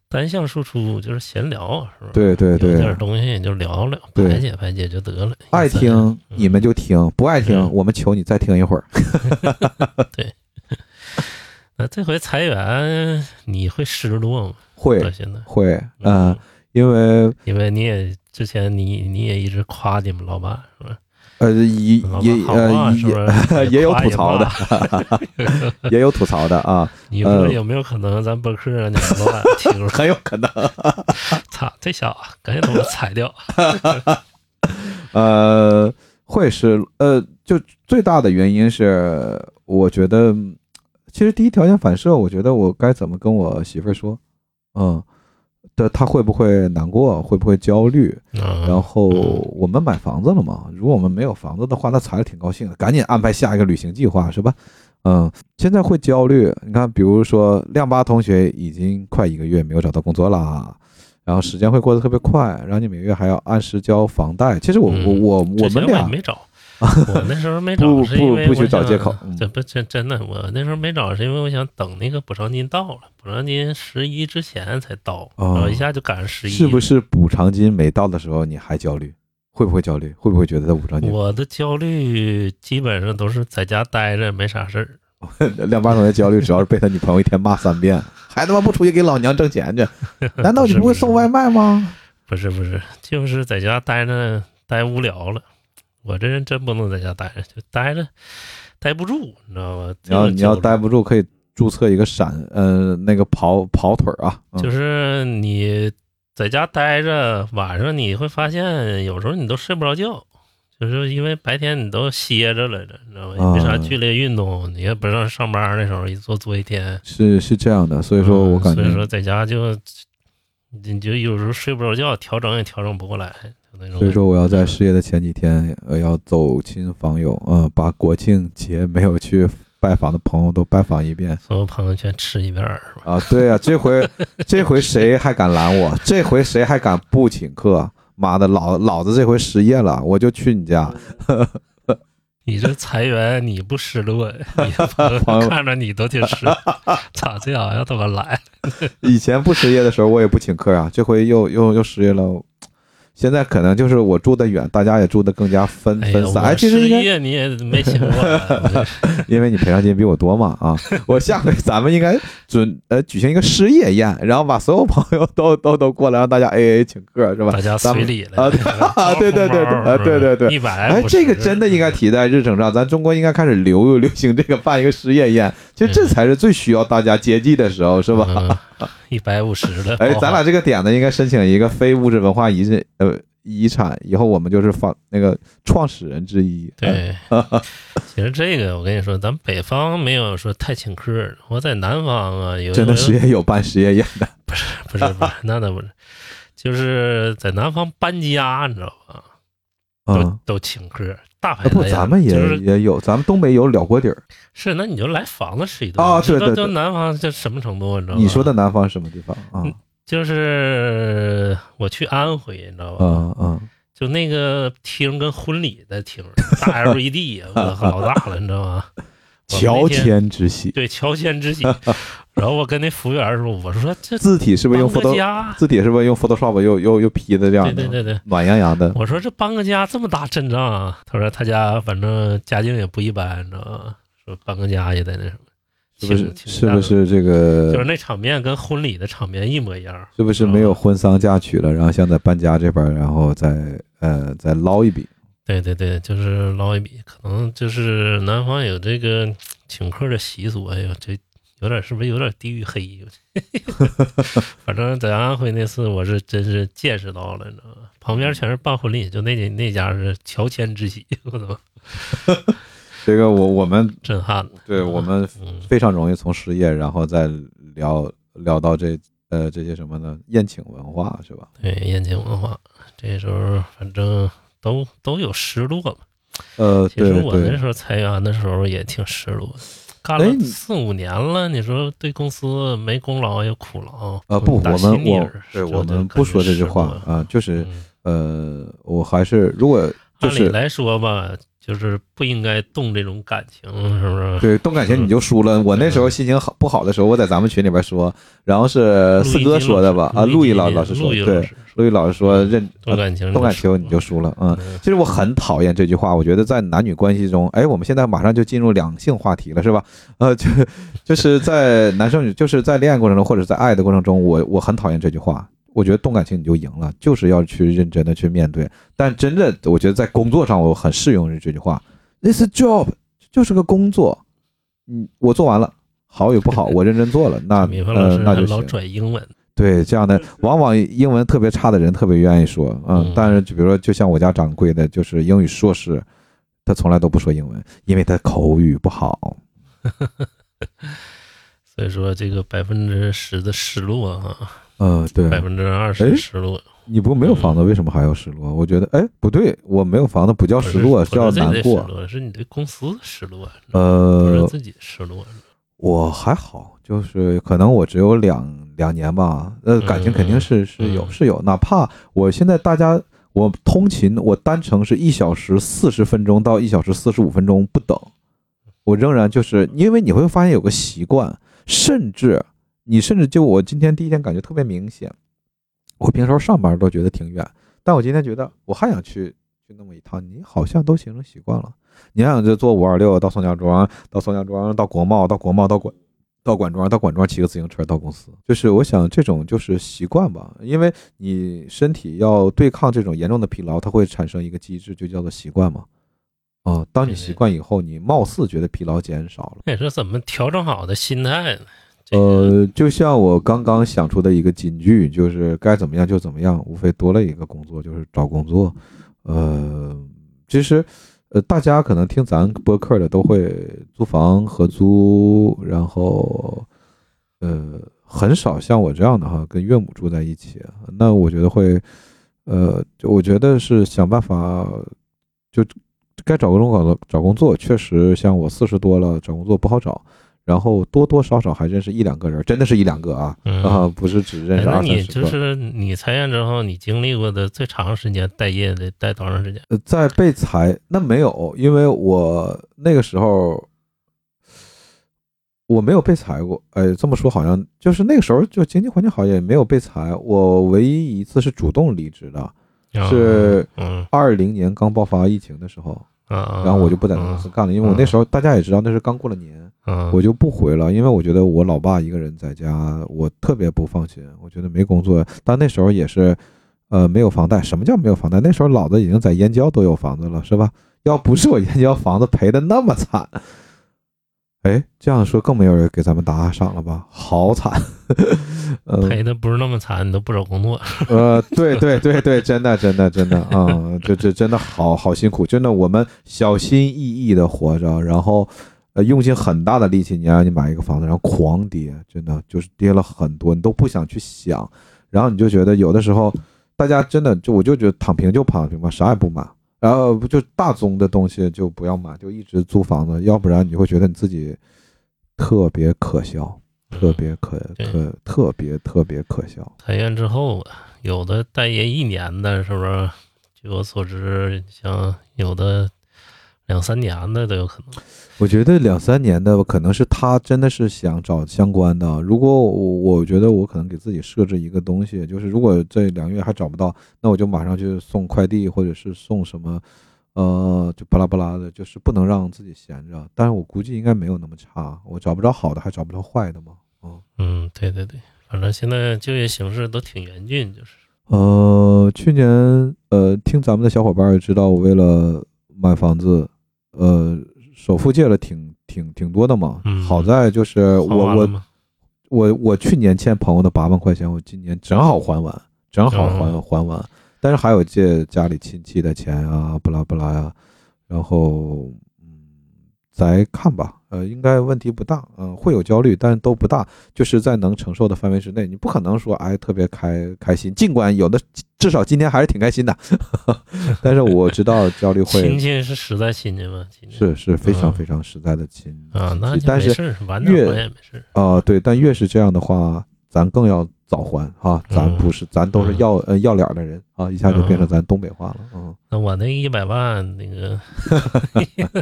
单向输出，就是闲聊，是吧？对对对有点东西就聊聊，排解排解就得了。爱听你们就听，不爱听嗯我们求你再听一会儿。[LAUGHS] 对 [LAUGHS] 那这回裁员，你会失落吗？会到现在，会，嗯，，因为因为你也之前你你也一直夸你们老板是吧？呃也也呃也？[LAUGHS] 也有吐槽的，也 [LAUGHS] 也有吐槽的啊，你说有没有可能咱博客让你们老板听着？[LAUGHS] 很有可能。操，这小子赶紧把我裁掉！呃，会是呃，就最大的原因是，我觉得其实第一条件反射，我觉得我该怎么跟我媳妇儿说，嗯，的她会不会难过，会不会焦虑？然然后我们买房子了嘛，如果我们没有房子的话，那裁的挺高兴的，赶紧安排下一个旅行计划，是吧？嗯，现在会焦虑。你看，比如说亮八同学已经快一个月没有找到工作啦，然后时间会过得特别快，然后你每月还要按时交房贷。其实我我我我们俩没找，[LAUGHS] 我那时候没找，是因为不不许我找借口嗯这不真真的，我那时候没找，是因为我想等那个补偿金到了，补偿金十一之前才到，哦然后一下就赶上十一。是不？是补偿金没到的时候你还焦虑？会不会焦虑？会不会觉得补偿金？我的焦虑基本上都是在家待着没啥事儿，亮八同学焦虑主要是被他女朋友一天骂三遍，[LAUGHS] 还他妈不出去给老娘挣钱去？[LAUGHS] 难道你不会送外卖吗？不是不是，就是在家待着待无聊了。我这人真不能在家待着，就待着待不住，你知道吧？你要你要待待不住，可以注册一个闪，呃，那个跑跑腿儿啊，嗯就是你在家待着，晚上你会发现有时候你都睡不着觉，就是因为白天你都歇着来着，你知道吧？也没啥啊剧烈运动，你也不上上班的时候一坐坐一天。是是这样的，所以说我感觉，嗯所以说在家就你就有时候睡不着觉，调整也调整不过来，就那种。所以说我要在失业的前几天，呃，要走亲访友，嗯，把国庆节没有去拜访的朋友都拜访一遍所有朋友全吃一遍儿，是吧？啊。对啊，这回 [LAUGHS] 这回谁还敢拦我？这回谁还敢不请客？妈的，老老子这回失业了，我就去你家。你这 [LAUGHS] 裁员你不失落，[LAUGHS] 看着你都挺失落。操，这小子怎么来？以前不失业的时候，我也不请客啊，这回又又又失业了。现在可能就是我住的远，大家也住的更加分分散。哎，其实你也没请我，我 [LAUGHS] 因为你赔偿金比我多嘛啊！[LAUGHS] 我下回咱们应该准呃举行一个失业宴，然后把所有朋友都 [LAUGHS] 都都过来，让大家 A A 请客是吧？大家随礼了啊对对对对啊对对对一百哎，这个真的应该提在日程上，咱中国应该开始流流行这个办一个失业宴，其实这才是最需要大家接济的时候，是吧？一百五十的，哎，咱俩这个点子应该申请一个非物质文化遗产呃遗产，以后我们就是发那个创始人之一。对，[LAUGHS] 其实这个我跟你说，咱北方没有说太请客的，我在南方啊，有真的失业有办实业宴的，不是不是不是，那倒不是，就是在南方搬家，你知道吧？都嗯，都请客，大排哎不，咱们也就是也有，咱们东北有了锅底儿。是，那你就来房子吃一顿啊对对南方这什么程度，你知道吗？你说的南方什么地方啊？嗯就是我去安徽，你知道吧？嗯嗯，就那个厅跟婚礼的厅，大 LED 啊，[LAUGHS] 我老大了，你知道吗？[LAUGHS] 乔迁之喜，对，乔迁之喜。[LAUGHS] 然后我跟那服务员说：“我说这字体是不是用 Photoshop？？字体是不是用 Photoshop 又又又 P 的这样对的？对对对。暖洋洋的。我说这搬个家这么大阵仗啊？他说他家反正家境也不一般，你知道吗？说搬个家也得那什么，是不是是不是这个？就是那场面跟婚礼的场面一模一样。是不是没有婚丧嫁娶了？然后想在搬家这边，然后再呃再捞一笔。对对对，就是捞一笔，可能就是南方有这个请客的习俗。哎呦，这有点是不是有点地域黑？[LAUGHS] 反正在安徽那次，我是真是见识到了，你知道吗？旁边全是办婚礼，就那那家是乔迁之喜，[LAUGHS] 我操！[LAUGHS] 这个我我们震撼。对我们非常容易从失业，然后再聊聊到这呃这些什么呢？宴请文化是吧？对，宴请文化，这时候反正都都有失落嘛。呃，其实我那时候裁员的时候也挺失落的。干了四五年了，你说对公司没功劳也苦劳啊！不，我们我对我们不说这句话啊，就是呃，我还是如果按理来说吧。就是不应该动这种感情，是不是？对，动感情你就输了。我那时候心情好不好的时候，我在咱们群里边说，然后是四哥说的吧？啊，陆毅老老师说，对，陆毅老师说，认动感情，动感情你就输了。嗯，其实我很讨厌这句话。我觉得在男女关系中，哎，我们现在马上就进入两性话题了，是吧？呃，就就是在男生女就是在恋爱过程中或者在爱的过程中，我我很讨厌这句话。我觉得动感情你就赢了，就是要去认真的去面对。但真的，我觉得在工作上我很适用这句话，This job 就是个工作，嗯，我做完了，好与不好，我认真做了，那 [LAUGHS] 呃那就老转英文，对这样的，往往英文特别差的人特别愿意说，嗯，但是就比如说，就像我家掌柜的，就是英语硕士，他从来都不说英文，因为他口语不好。[LAUGHS] 所以说这个百分之十的失落啊。呃，对，百分之二十失落。你不没有房子，为什么还要失落？我觉得，哎，不对，我没有房子不叫失落，叫难过。是你对公司失落，呃，是自己失落。我还好，就是可能我只有两两年吧。呃，感情肯定是是有是有，哪怕我现在大家我通勤，我单程是一小时四十分钟到一小时四十五分钟不等，我仍然就是因为你会发现有个习惯，甚至。你甚至就我今天第一天感觉特别明显，我平时上班都觉得挺远，但我今天觉得我还想去去那么一趟，你好像都形成习惯了。你想就坐五二六到宋家庄，到宋家庄到国贸，到国贸到管到管庄，到管庄骑个自行车到公司，就是我想这种就是习惯吧，因为你身体要对抗这种严重的疲劳，它会产生一个机制，就叫做习惯嘛。啊，当你习惯以后，你貌似觉得疲劳减少了。那是怎么调整好的心态呢？呃，就像我刚刚想出的一个金句，就是该怎么样就怎么样，无非多了一个工作，就是找工作。呃，其实，呃，大家可能听咱播客的都会租房合租，然后，呃，很少像我这样的哈，跟岳母住在一起。那我觉得会，呃，就我觉得是想办法，就该找工作找工作，确实像我四十多了，找工作不好找。然后多多少少还认识一两个人，真的是一两个啊啊，不是只认识二三十个。你就是你裁员之后，你经历过的最长时间待业的待多长时间？呃，在被裁那没有，因为我那个时候我没有被裁过。哎，这么说好像就是那个时候就经济环境好，也没有被裁。我唯一一次是主动离职的，是二零年刚爆发疫情的时候。然后我就不在公司干了，因为我那时候大家也知道那是刚过了年，我就不回了，因为我觉得我老爸一个人在家，我特别不放心。我觉得没工作，但那时候也是，呃，没有房贷。什么叫没有房贷？那时候老子已经在燕郊都有房子了，是吧？要不是我燕郊房子赔的那么惨。哎，这样说更没有人给咱们打赏了吧？好惨，[LAUGHS] 赔的不是那么惨，你都不找工作。呃，对对对对，真的真的真的啊，这这真的好好辛苦，真的我们小心翼翼的活着，然后呃用尽很大的力气，你让你买一个房子，然后狂跌，真的就是跌了很多，你都不想去想，然后你就觉得有的时候大家真的就我就觉得躺平就躺平吧，啥也不买。然后不就大宗的东西就不要买，就一直租房子，要不然你会觉得你自己特别可笑，特别可特特别特别可笑。裁员之后，有的待业一年的，是不是？据我所知，像有的。两三年的都有可能，我觉得两三年的可能是他真的是想找相关的。如果我我觉得我可能给自己设置一个东西，就是如果这两个月还找不到，那我就马上去送快递或者是送什么，呃，就巴拉巴拉的，就是不能让自己闲着。但是我估计应该没有那么差，我找不着好的，还找不着坏的嘛。嗯嗯，对对对，反正现在就业形势都挺严峻，就是。呃，去年呃，听咱们的小伙伴也知道，我为了买房子。呃，首付借了挺挺挺多的嘛。嗯好在就是我我我我去年欠朋友的八万块钱，我今年正好还完，正好还嗯还完。但是还有借家里亲戚的钱啊，不拉不拉呀，然后嗯，再看吧，呃，应该问题不大，嗯、会有焦虑，但是都不大，就是在能承受的范围之内。你不可能说哎特别开开心，尽管有的至少今天还是挺开心的，[LAUGHS] 但是我知道焦虑会亲会戚是实在亲戚吗？亲戚是是非常嗯非常实在的亲啊，那但是越还也没事儿。啊、对，但越是这样的话，咱更要早还啊，咱嗯不是，咱都是嗯要呃要脸的人啊，一下就变成咱东北话了，嗯，那我那一百万那个，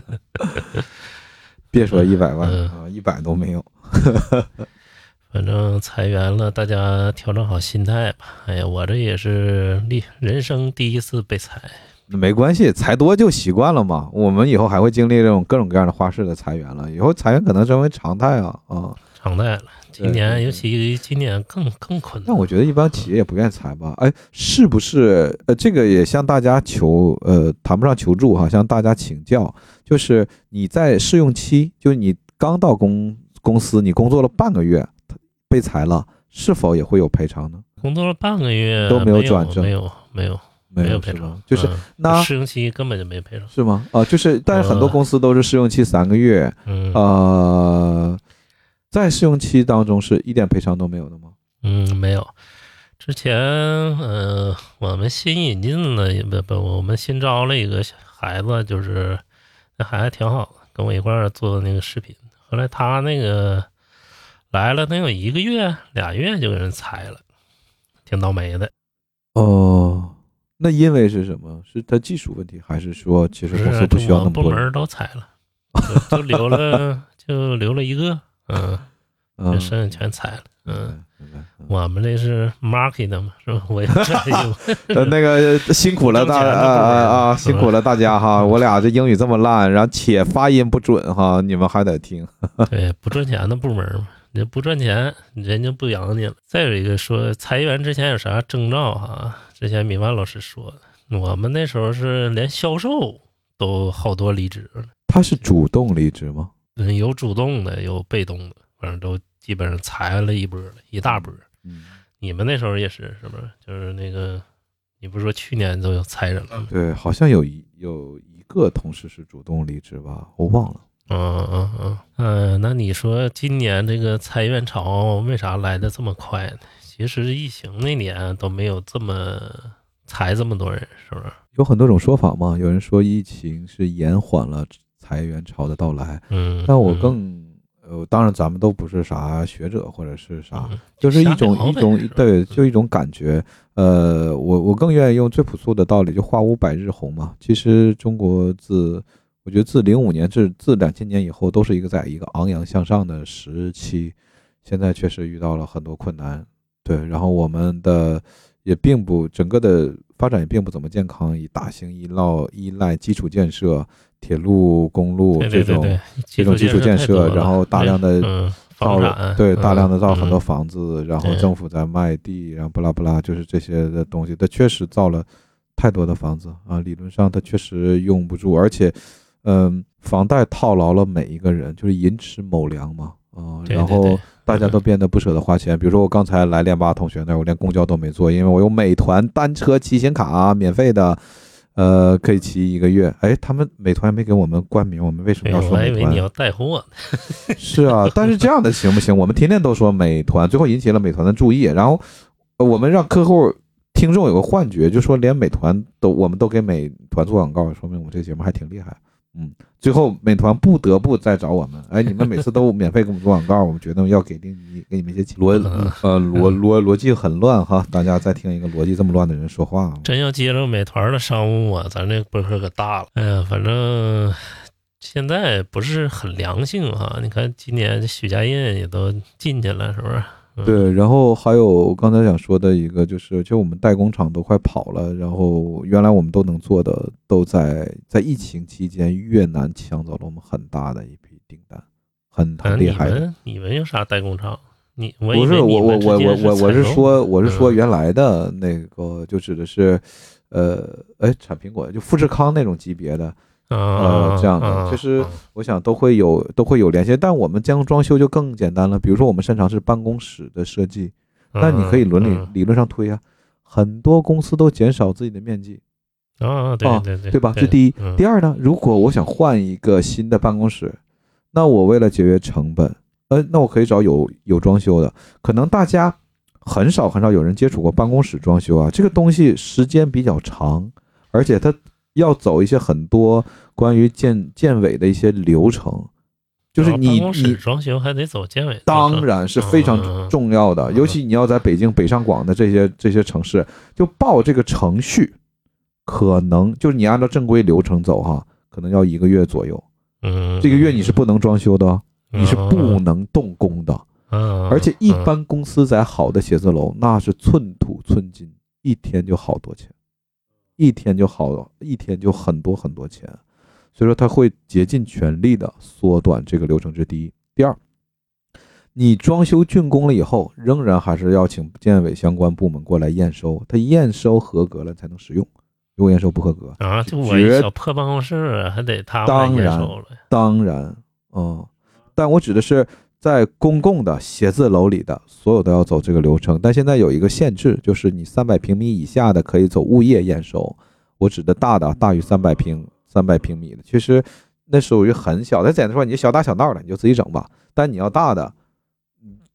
[LAUGHS] 别说一百万嗯啊，一百都没有，[LAUGHS] 反正裁员了，大家调整好心态吧。哎呀，我这也是历人生第一次被裁，没关系，裁多就习惯了嘛。我们以后还会经历这种各种各样的花式的裁员了，以后裁员可能成为常态啊啊。常态了。今年尤其今年更更困难。但我觉得一般企业也不愿裁吧？哎，是不是？呃，这个也向大家求，呃，谈不上求助哈，向大家请教，就是你在试用期，就是你刚到公公司，你工作了半个月，被裁了，是否也会有赔偿呢？工作了半个月都没没有转正没有没有没有赔偿，就是嗯那试用期根本就没赔偿。是吗？啊，就是，但是很多呃公司都是试用期三个月，嗯呃，在试用期当中是一点赔偿都没有的吗？嗯，没有。之前呃，我们新引进了不不，我们新招了一个孩子，就是那孩子挺好的，跟我一块儿做那个视频。后来他那个来了能有一个月俩月就给人裁了，挺倒霉的。哦，那因为是什么？是他技术问题，还是说其实公司不需要那么多人？部门都裁了，就就留了 [LAUGHS] 就留了一个，嗯，嗯这剩下全踩了。嗯，我们这是 market 的嘛，是吧？我也占用。呃，那个辛苦了大啊啊，辛苦了大家哈！我俩这英语这么烂，然后且发音不准哈，你们还得听。[LAUGHS] 对，不赚钱的部门嘛，你不赚钱，人家不养你了。再有一个说裁员之前有啥征兆哈？之前米万老师说的，我们那时候是连销售都好多离职了，他是主动离职吗？嗯，有主动的，有被动的，反正都基本上裁了一波了，一大波。嗯，你们那时候也是是不是？就是那个，你不是说去年都有裁人了吗？对，好像有一有一个同事是主动离职吧，我忘了。嗯嗯嗯嗯，那你说今年这个裁员潮为啥来的这么快呢？其实疫情那年都没有这么裁这么多人，是不是？有很多种说法嘛，有人说疫情是延缓了裁员潮的到来，嗯，但我嗯更呃，当然咱们都不是啥学者或者是啥，嗯就是一种一种对，就一种感觉。呃，我我更愿意用最朴素的道理，就花无百日红嘛。其实中国自我觉得自零五年至自两千年以后，都是一个在一个昂扬向上的时期，现在确实遇到了很多困难。对，然后我们的也并不整个的发展也并不怎么健康，以大型依赖依赖基础建设、铁路、公路这种这种基础建设，然后大量的嗯造对大量的造嗯很多房子，然后政府在卖地，然后不拉不拉，就是这些的东西，它确实造了太多的房子啊，理论上它确实用不住，而且，嗯，房贷套牢了每一个人，就是寅吃卯粮嘛，啊，然后对对对大家都变得不舍得花钱，比如说我刚才来练吧同学那儿，我连公交都没坐，因为我有美团单车骑行卡，免费的。呃，可以骑一个月。哎，他们美团没给我们冠名，我们为什么哎要说美团我还以为你？要带货呢。[LAUGHS] 是啊，但是这样的行不行？我们天天都说美团，最后引起了美团的注意，然后呃我们让客户、听众有个幻觉，就说连美团都我们都给美团做广告，说明我们这个节目还挺厉害。嗯，最后美团不得不再找我们，哎，你们每次都 [LAUGHS] 免费给我们做广告，我们决定要给定你给你们一些逻 [LAUGHS] [LAUGHS] 嗯呃逻逻逻辑很乱哈，大家再听一个逻辑这么乱的人说话，真要接着美团的商务啊，咱这博客可大了。哎呀，反正现在不是很良性哈。你看今年这许家印也都进去了，是不是？嗯。对，然后还有刚才想说的一个，就是就我们代工厂都快跑了，然后原来我们都能做的，都在在疫情期间，越南抢走了我们很大的一批订单，很很厉害你们有啥代工厂？你我以不是我我我我我我是说我是说嗯。原来的那个就指的是，呃，哎，产苹果就富士康那种级别的，呃，这样的，其实我想都会有都会有联系。但我们将装修就更简单了，比如说我们擅长是办公室的设计，那你可以伦理理论上推啊，很多公司都减少自己的面积啊，对对对，对吧？这第一，第二呢，如果我想换一个新的办公室，那我为了节约成本，呃，那我可以找有有装修的，可能大家很少很少有人接触过办公室装修啊，这个东西时间比较长，而且它。要走一些很多关于建建委的一些流程，就是你你装修还得走建委，当然是非常重要的。尤其你要在北京、北上广的这些这些城市，就报这个程序，可能就是你按照正规流程走哈，可能要一个月左右。嗯，这个月你是不能装修的，你是不能动工的。嗯，而且一般公司在好的写字楼，那是寸土寸金，一天就好多钱。一天就好，一天就很多很多钱，所以说他会竭尽全力的缩短这个流程。这第一，第二，你装修竣工了以后，仍然还是要请建委相关部门过来验收，他验收合格了才能使用，如果验收不合格啊，就我一小破办公室还得他当然当然，嗯，但我指的是。在公共的写字楼里的所有都要走这个流程，但现在有一个限制，就是你三百平米以下的可以走物业验收。我指的大的大于三百平三百平米的，其实那属于很小的。简单说，你就小打小闹的，你就自己整吧。但你要大的，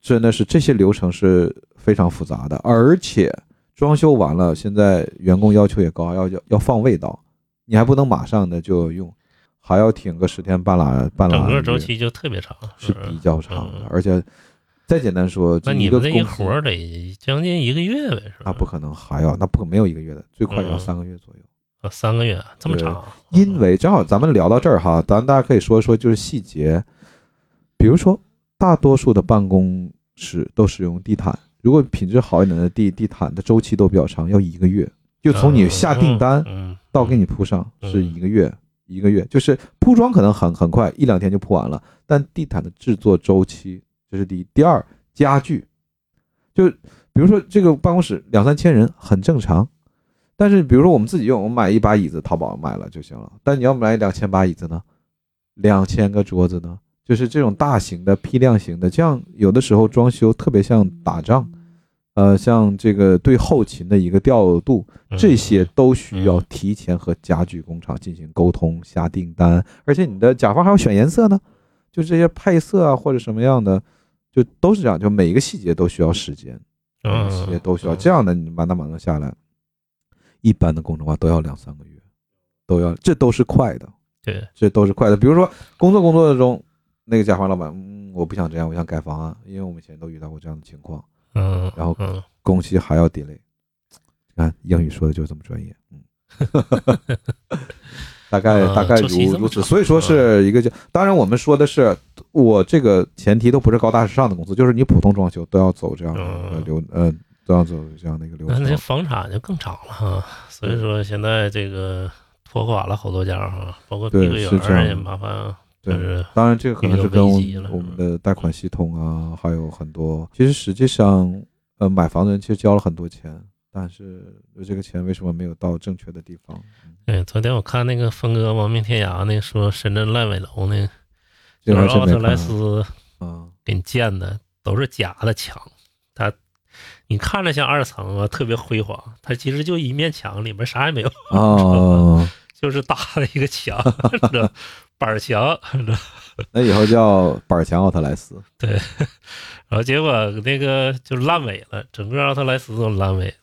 真的是这些流程是非常复杂的，而且装修完了，现在员工要求也高，要要要放味道，你还不能马上的就用。还要挺个十天半拉半拉，整个周期就特别长，是比较长的。而且再简单说，那你们这一活得将近一个月呗？是吧？那不可能，还要那不没有一个月的，最快也要三个月左右。啊，三个月这么长？因为正好咱们聊到这儿哈，咱大家可以说说就是细节。比如说，大多数的办公室都使用地毯，如果品质好一点的地地毯的周期都比较长，要一个月，就从你下订单到给你铺上是一个月。一个月就是铺装可能很很快，一两天就铺完了。但地毯的制作周期，这是第一。第二，家具，就比如说这个办公室两三千人很正常，但是比如说我们自己用，我们买一把椅子，淘宝买了就行了。但你要买两千把椅子呢，两千个桌子呢，就是这种大型的批量型的，这样有的时候装修特别像打仗。呃，像这个对后勤的一个调度，这些都需要提前和家具工厂进行沟通下订单，而且你的甲方还要选颜色呢，就这些配色啊或者什么样的，就都是这样，就每一个细节都需要时间，细节都需要这样的，你满打满算下来，一般的工程化都要两三个月，都要，这都是快的，对，这都是快的。比如说工作工作中，那个甲方老板，嗯，我不想这样，我想改方案，因为我们以前都遇到过这样的情况。嗯，然后工期还要 delay，你看英语说的就是这么专业，嗯，[LAUGHS] 大概大概如如此，所以说是一个叫，当然我们说的是我这个前提都不是高大上的公司，就是你普通装修都要走这样的流，嗯，都要走这样的一个流程。那房产就更长了哈，所以说现在这个拖垮了好多家哈，包括碧桂园也麻烦。对，当然这个可能是跟我们的贷款系统啊，还有很多。其实实际上，呃，买房的人其实交了很多钱，但是这个钱为什么没有到正确的地方？对，昨天我看那个峰哥亡命天涯那说深圳烂尾楼呢，就是奥特莱斯啊给你建的都是假的墙，他你看着像二层啊，特别辉煌，它其实就一面墙，里面啥也没有啊，[LAUGHS] 就是搭了一个墙。[LAUGHS] 板墙，那以后叫板墙奥特莱斯。[LAUGHS] 对，然后结果那个就烂尾了，整个奥特莱斯都烂尾。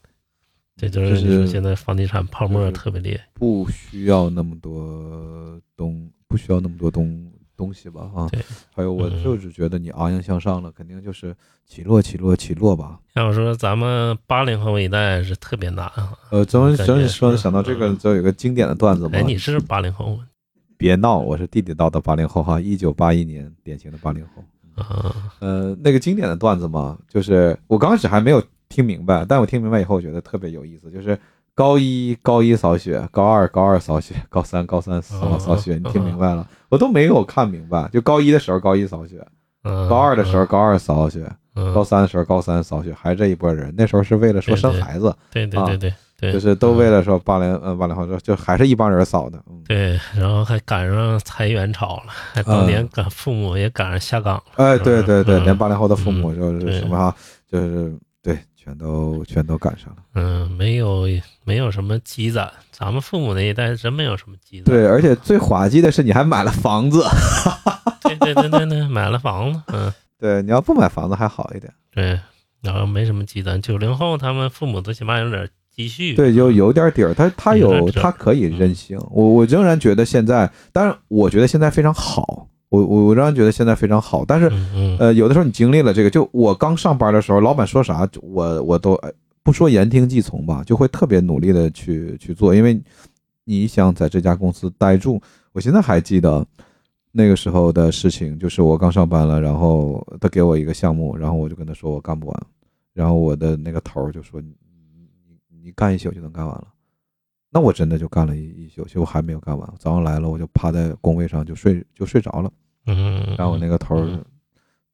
这就是现在房地产泡沫特别厉害。不需要那么多东，不需要那么多东东西吧？啊，对。还有，我就是觉得你昂扬向上了，肯定就是起落起落起落吧。要我说，咱们八零后一代是特别难啊。呃，总总说想到这个，就有个经典的段子嘛。哎，你是八零后吗？别闹，我是地地道道八零后哈，一九八一年典型的八零后。呃，那个经典的段子嘛，就是我刚开始还没有听明白，但我听明白以后，我觉得特别有意思。就是高一高一扫雪，高二高二扫雪，高三高三扫扫雪，你听明白了？我都没有看明白。就高一的时候高一扫雪，嗯，高二的时候高二扫学，嗯，高三的时候高三扫雪，还是这一波人。那时候是为了说生孩子，对对对对对，就是都嗯为了说八零呃八零后，就就还是一帮人扫的。嗯，对，然后还赶上裁员潮了，还当嗯年赶父母也赶上下岗了，哎，对对对，嗯连八零后的父母嗯就是对什么哈，就是对，全都全都赶上了。嗯，没有没有什么积攒，咱们父母那一代真没有什么积攒。对，而且最滑稽的是，你还买了房子。[LAUGHS] 对对对对对，买了房子，嗯，[LAUGHS] 对，你要不买房子还好一点。对，然后没什么积攒。九零后他们父母最起码有点积蓄，对，就有点底儿，他他有他可以任性。我我仍然觉得现在，当然我觉得现在非常好，我我我仍然觉得现在非常好。但是呃，有的时候你经历了这个，就我刚上班的时候，老板说啥，我我都呃不说言听计从吧，就会特别努力的去去做，因为你想在这家公司待住。我现在还记得那个时候的事情，就是我刚上班了，然后他给我一个项目，然后我就跟他说我干不完，然后我的那个头儿就说你干一宿就能干完了。那我真的就干了一一宿，结果还没有干完。早上来了，我就趴在工位上就睡就睡着了。嗯，然后我那个头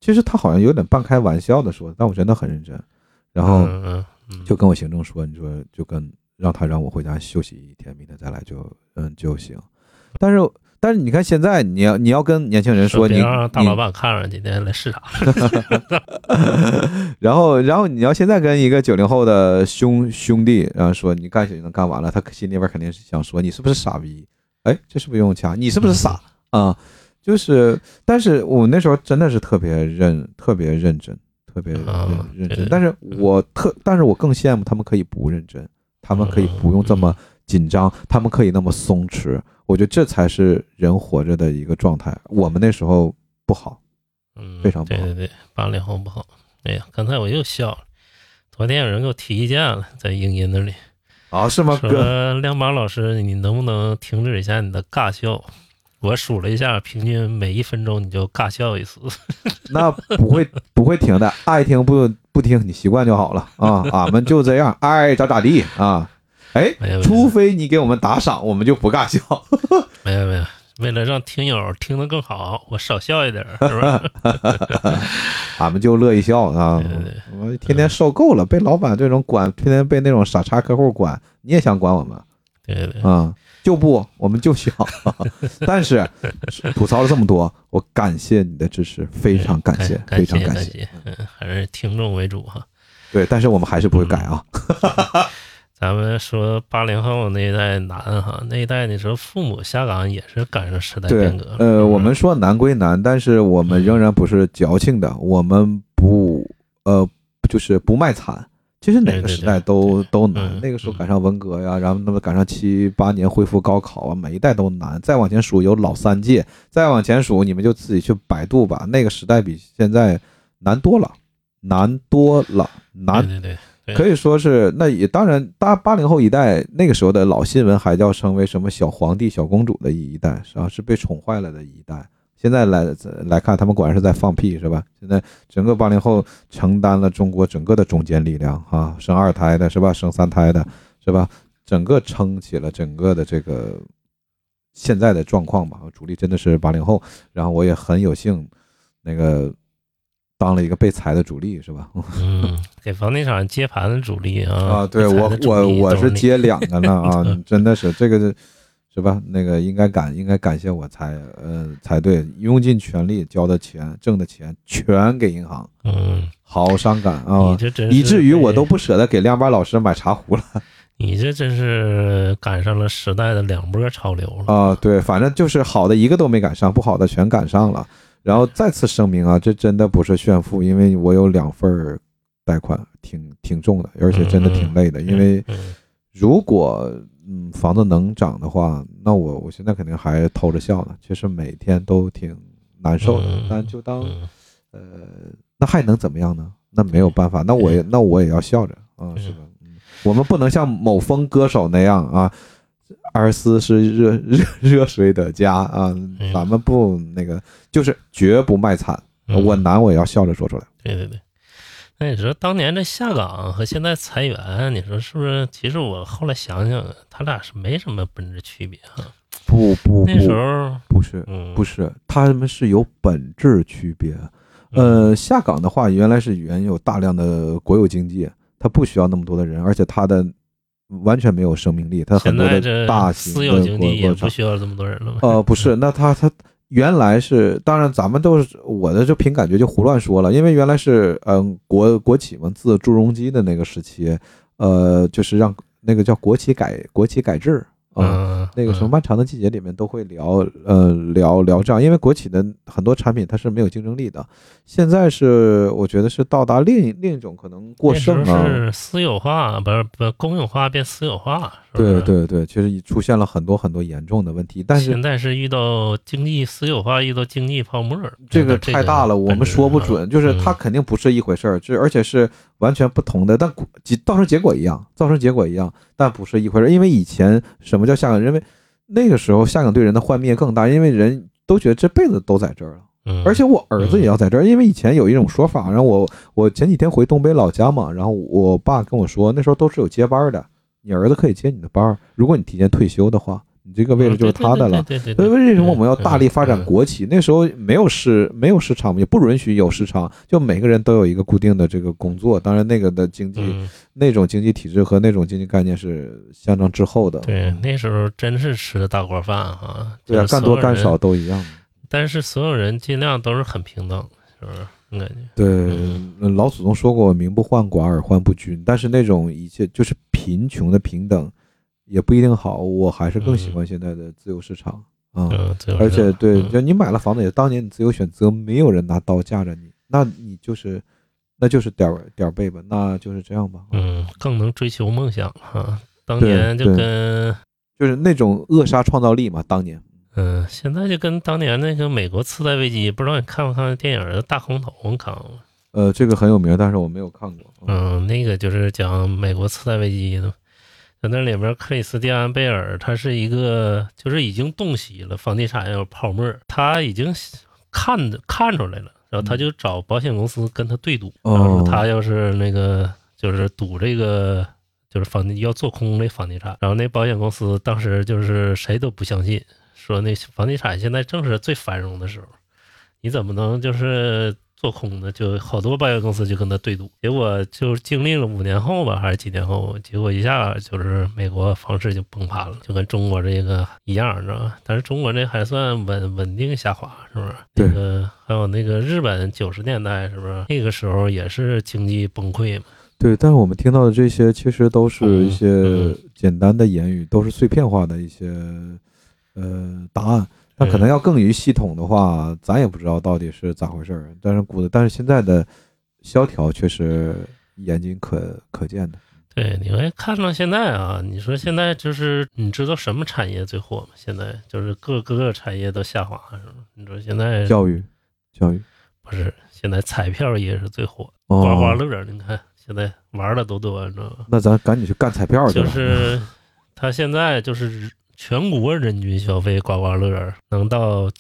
其实他好像有点半开玩笑的说，但我真的很认真。然后就跟我行政说，你说就跟让他让我回家休息一天，明天再来就嗯就行。但是但是你看现在你要你要跟年轻人说你别让大老板看着今天来视察，[LAUGHS] [LAUGHS] 然后然后你要现在跟一个九零后的兄兄弟，然后说你干就能干完了，他心里边肯定是想说你是不是傻逼？哎，这是不是用掐？你是不是傻啊？就是，但是我那时候真的是特别认特别认真，特别认真。但是我特，但是我更羡慕他们可以不认真，他们可以不用这么紧张，他们可以那么松弛。我觉得这才是人活着的一个状态。我们那时候不好，嗯，非常不好对对对，八零后不好。哎呀，刚才我又笑了，昨天有人给我提意见了，在英音那里啊，是吗，哥？说亮马老师，你能不能停止一下你的尬笑？我数了一下，平均每一分钟你就尬笑一次。[LAUGHS] 那不会不会停的，爱听不不听，你习惯就好了啊。俺们就这样，爱咋咋地啊。哎除非你给我们打赏，我们就不尬笑。[LAUGHS] 没有没有，为了让听友听得更好，我少笑一点儿，是吧？[LAUGHS] 俺们就乐意笑啊对对对。我天天受够了，被老板这种管，天天被那种傻叉客户管，你也想管我们对对对，啊？就不，我们就笑。[LAUGHS] 但是吐槽了这么多，我感谢你的支持，非常感谢，感非常感谢。嗯，还是听众为主哈。对，但是我们还是不会改啊。咱们说八零后那一代难哈，那一代那时候父母下岗也是赶上时代变革了。，呃，嗯我们说难归难，但是我们仍然不是矫情的，我们不呃，就是不卖惨。其实哪个时代都都难嗯，那个时候赶上文革呀，然后那么赶上七八年恢复高考啊，每一代都难。再往前数有老三届，再往前数你们就自己去百度吧。那个时代比现在难多了，难多了，难对对对，可以说是，那也当然，八八零后一代那个时候的老新闻还叫称为什么小皇帝、小公主的一代，实际上是被宠坏了的一代。现在来来看，他们果然是在放屁，是吧？现在整个八零后承担了中国整个的中坚力量啊，生二胎的是吧？生三胎的是吧？整个撑起了整个的这个现在的状况吧。主力真的是八零后，然后我也很有幸，那个当了一个被裁的主力，是吧？[LAUGHS] 嗯，给房地产接盘的主力啊啊，对我我我是接两个呢 [LAUGHS] 啊，真的是这个是是吧？那个应该感应该感谢我才呃才对，用尽全力交的钱挣的钱全给银行，嗯，好伤感你啊！以至于我都不舍得给亮巴老师买茶壶了 [LAUGHS] 你这真是赶上了时代的两波潮流了。啊！对，反正就是好的一个都没赶上，不好的全赶上了。然后再次声明啊，这真的不是炫富，因为我有两份儿贷款，挺挺重的，而且真的挺累的。因为嗯如果嗯房子能涨的话，那我我现在肯定还偷着笑呢。其实每天都挺难受的，嗯但就当嗯呃，那还能怎么样呢？那没有办法，那我也那我也要笑着啊，是吧？嗯我们不能像某风歌手那样啊。阿尔斯是热 [LAUGHS] 热热水的家啊，咱们不那个，就是绝不卖惨。嗯我难，我也要笑着说出来。对对对。那你说当年这下岗和现在裁员，你说是不是？其实我后来想想，他俩是没什么本质区别哈。不不那时不，候，不是嗯，不是，他们是有本质区别。呃，下岗的话，原来是原有大量的国有经济，它不需要那么多的人，而且它的完全没有生命力，它很多的大型私有经济也国不需要这么多人了吗？呃，不是，那它它原来是，当然咱们都是我的就凭感觉就胡乱说了，因为原来是嗯国国企嘛，自朱镕基的那个时期，呃，就是让那个叫国企改国企改制。嗯，那个什么漫长的季节里面都会聊，呃，聊聊这样，因为国企的很多产品它是没有竞争力的。现在是我觉得是到达另另一种可能过剩了，是私有化，不是不公有化变私有化。对对对，其实出现了很多很多严重的问题。但是现在是遇到经济私有化，遇到经济泡沫，这个太大了，我们说不准。就是它肯定不是一回事儿，这而且是完全不同的，但造成结果一样，造成结果一样，但不是一回事儿。因为以前什么叫下岗？因为那个时候下岗对人的幻灭更大，因为人都觉得这辈子都在这儿了。而且我儿子也要在这儿，因为以前有一种说法，然后我我前几天回东北老家嘛，然后我爸跟我说，那时候都是有接班的。你儿子可以接你的班儿，如果你提前退休的话，你这个位置就是他的了。所以为什么我们要大力发展国企？那时候没有市，没有市场，也不允许有市场，就每个人都有一个固定的这个工作。当然，那个的经济那种经济体制和那种经济概念是相当滞后的。对，那时候真是吃的大锅饭啊！对啊，干多干少都一样。但是所有人尽量都是很平等，是不是？感觉对，老祖宗说过“民不患寡，而患不均”，但是那种一切就是贫穷的平等，也不一定好。我还是更喜欢现在的自由市场啊！而且，对，就你买了房子，也当年你自由选择，没有人拿刀架着你，那你就是，那就是点儿点儿背吧，那就是这样吧。嗯，更能追求梦想哈。当年就跟就是那种扼杀创造力嘛，当年。嗯，现在就跟当年那个美国次贷危机，不知道你看没看电影《大空头》？我看？呃，这个很有名，但是我没有看过。嗯，那个就是讲美国次贷危机的，在那里面，克里斯蒂安贝尔他是一个，就是已经洞悉了房地产有泡沫，他已经看看出来了，然后他就找保险公司跟他对赌，然后他要是那个就是赌这个就是房地要做空那房地产，然后那保险公司当时就是谁都不相信。说那房地产现在正是最繁荣的时候，你怎么能就是做空的？就好多保险公司就跟他对赌，结果就经历了五年后吧，还是几年后，结果一下就是美国房市就崩盘了，就跟中国这个一样，你知道吧？但是中国这还算稳稳定下滑，是不是？那个还有那个日本九十年代是不是那个时候也是经济崩溃嘛？对，但是我们听到的这些其实都是一些简单的言语，都是碎片化的一些。呃，答案，那可能要更于系统的话，咱也不知道到底是咋回事儿。但是估，但是现在的萧条却是眼睛可可见的。对，你会看到现在啊，你说现在就是你知道什么产业最火吗？现在就是各各个产业都下滑，是吗？你说现在教育，教育不是现在彩票业是最火，刮刮乐，你看现在玩的都多，你知道吗？那咱赶紧去干彩票去。就是他现在就是。全国人均消费刮刮乐能到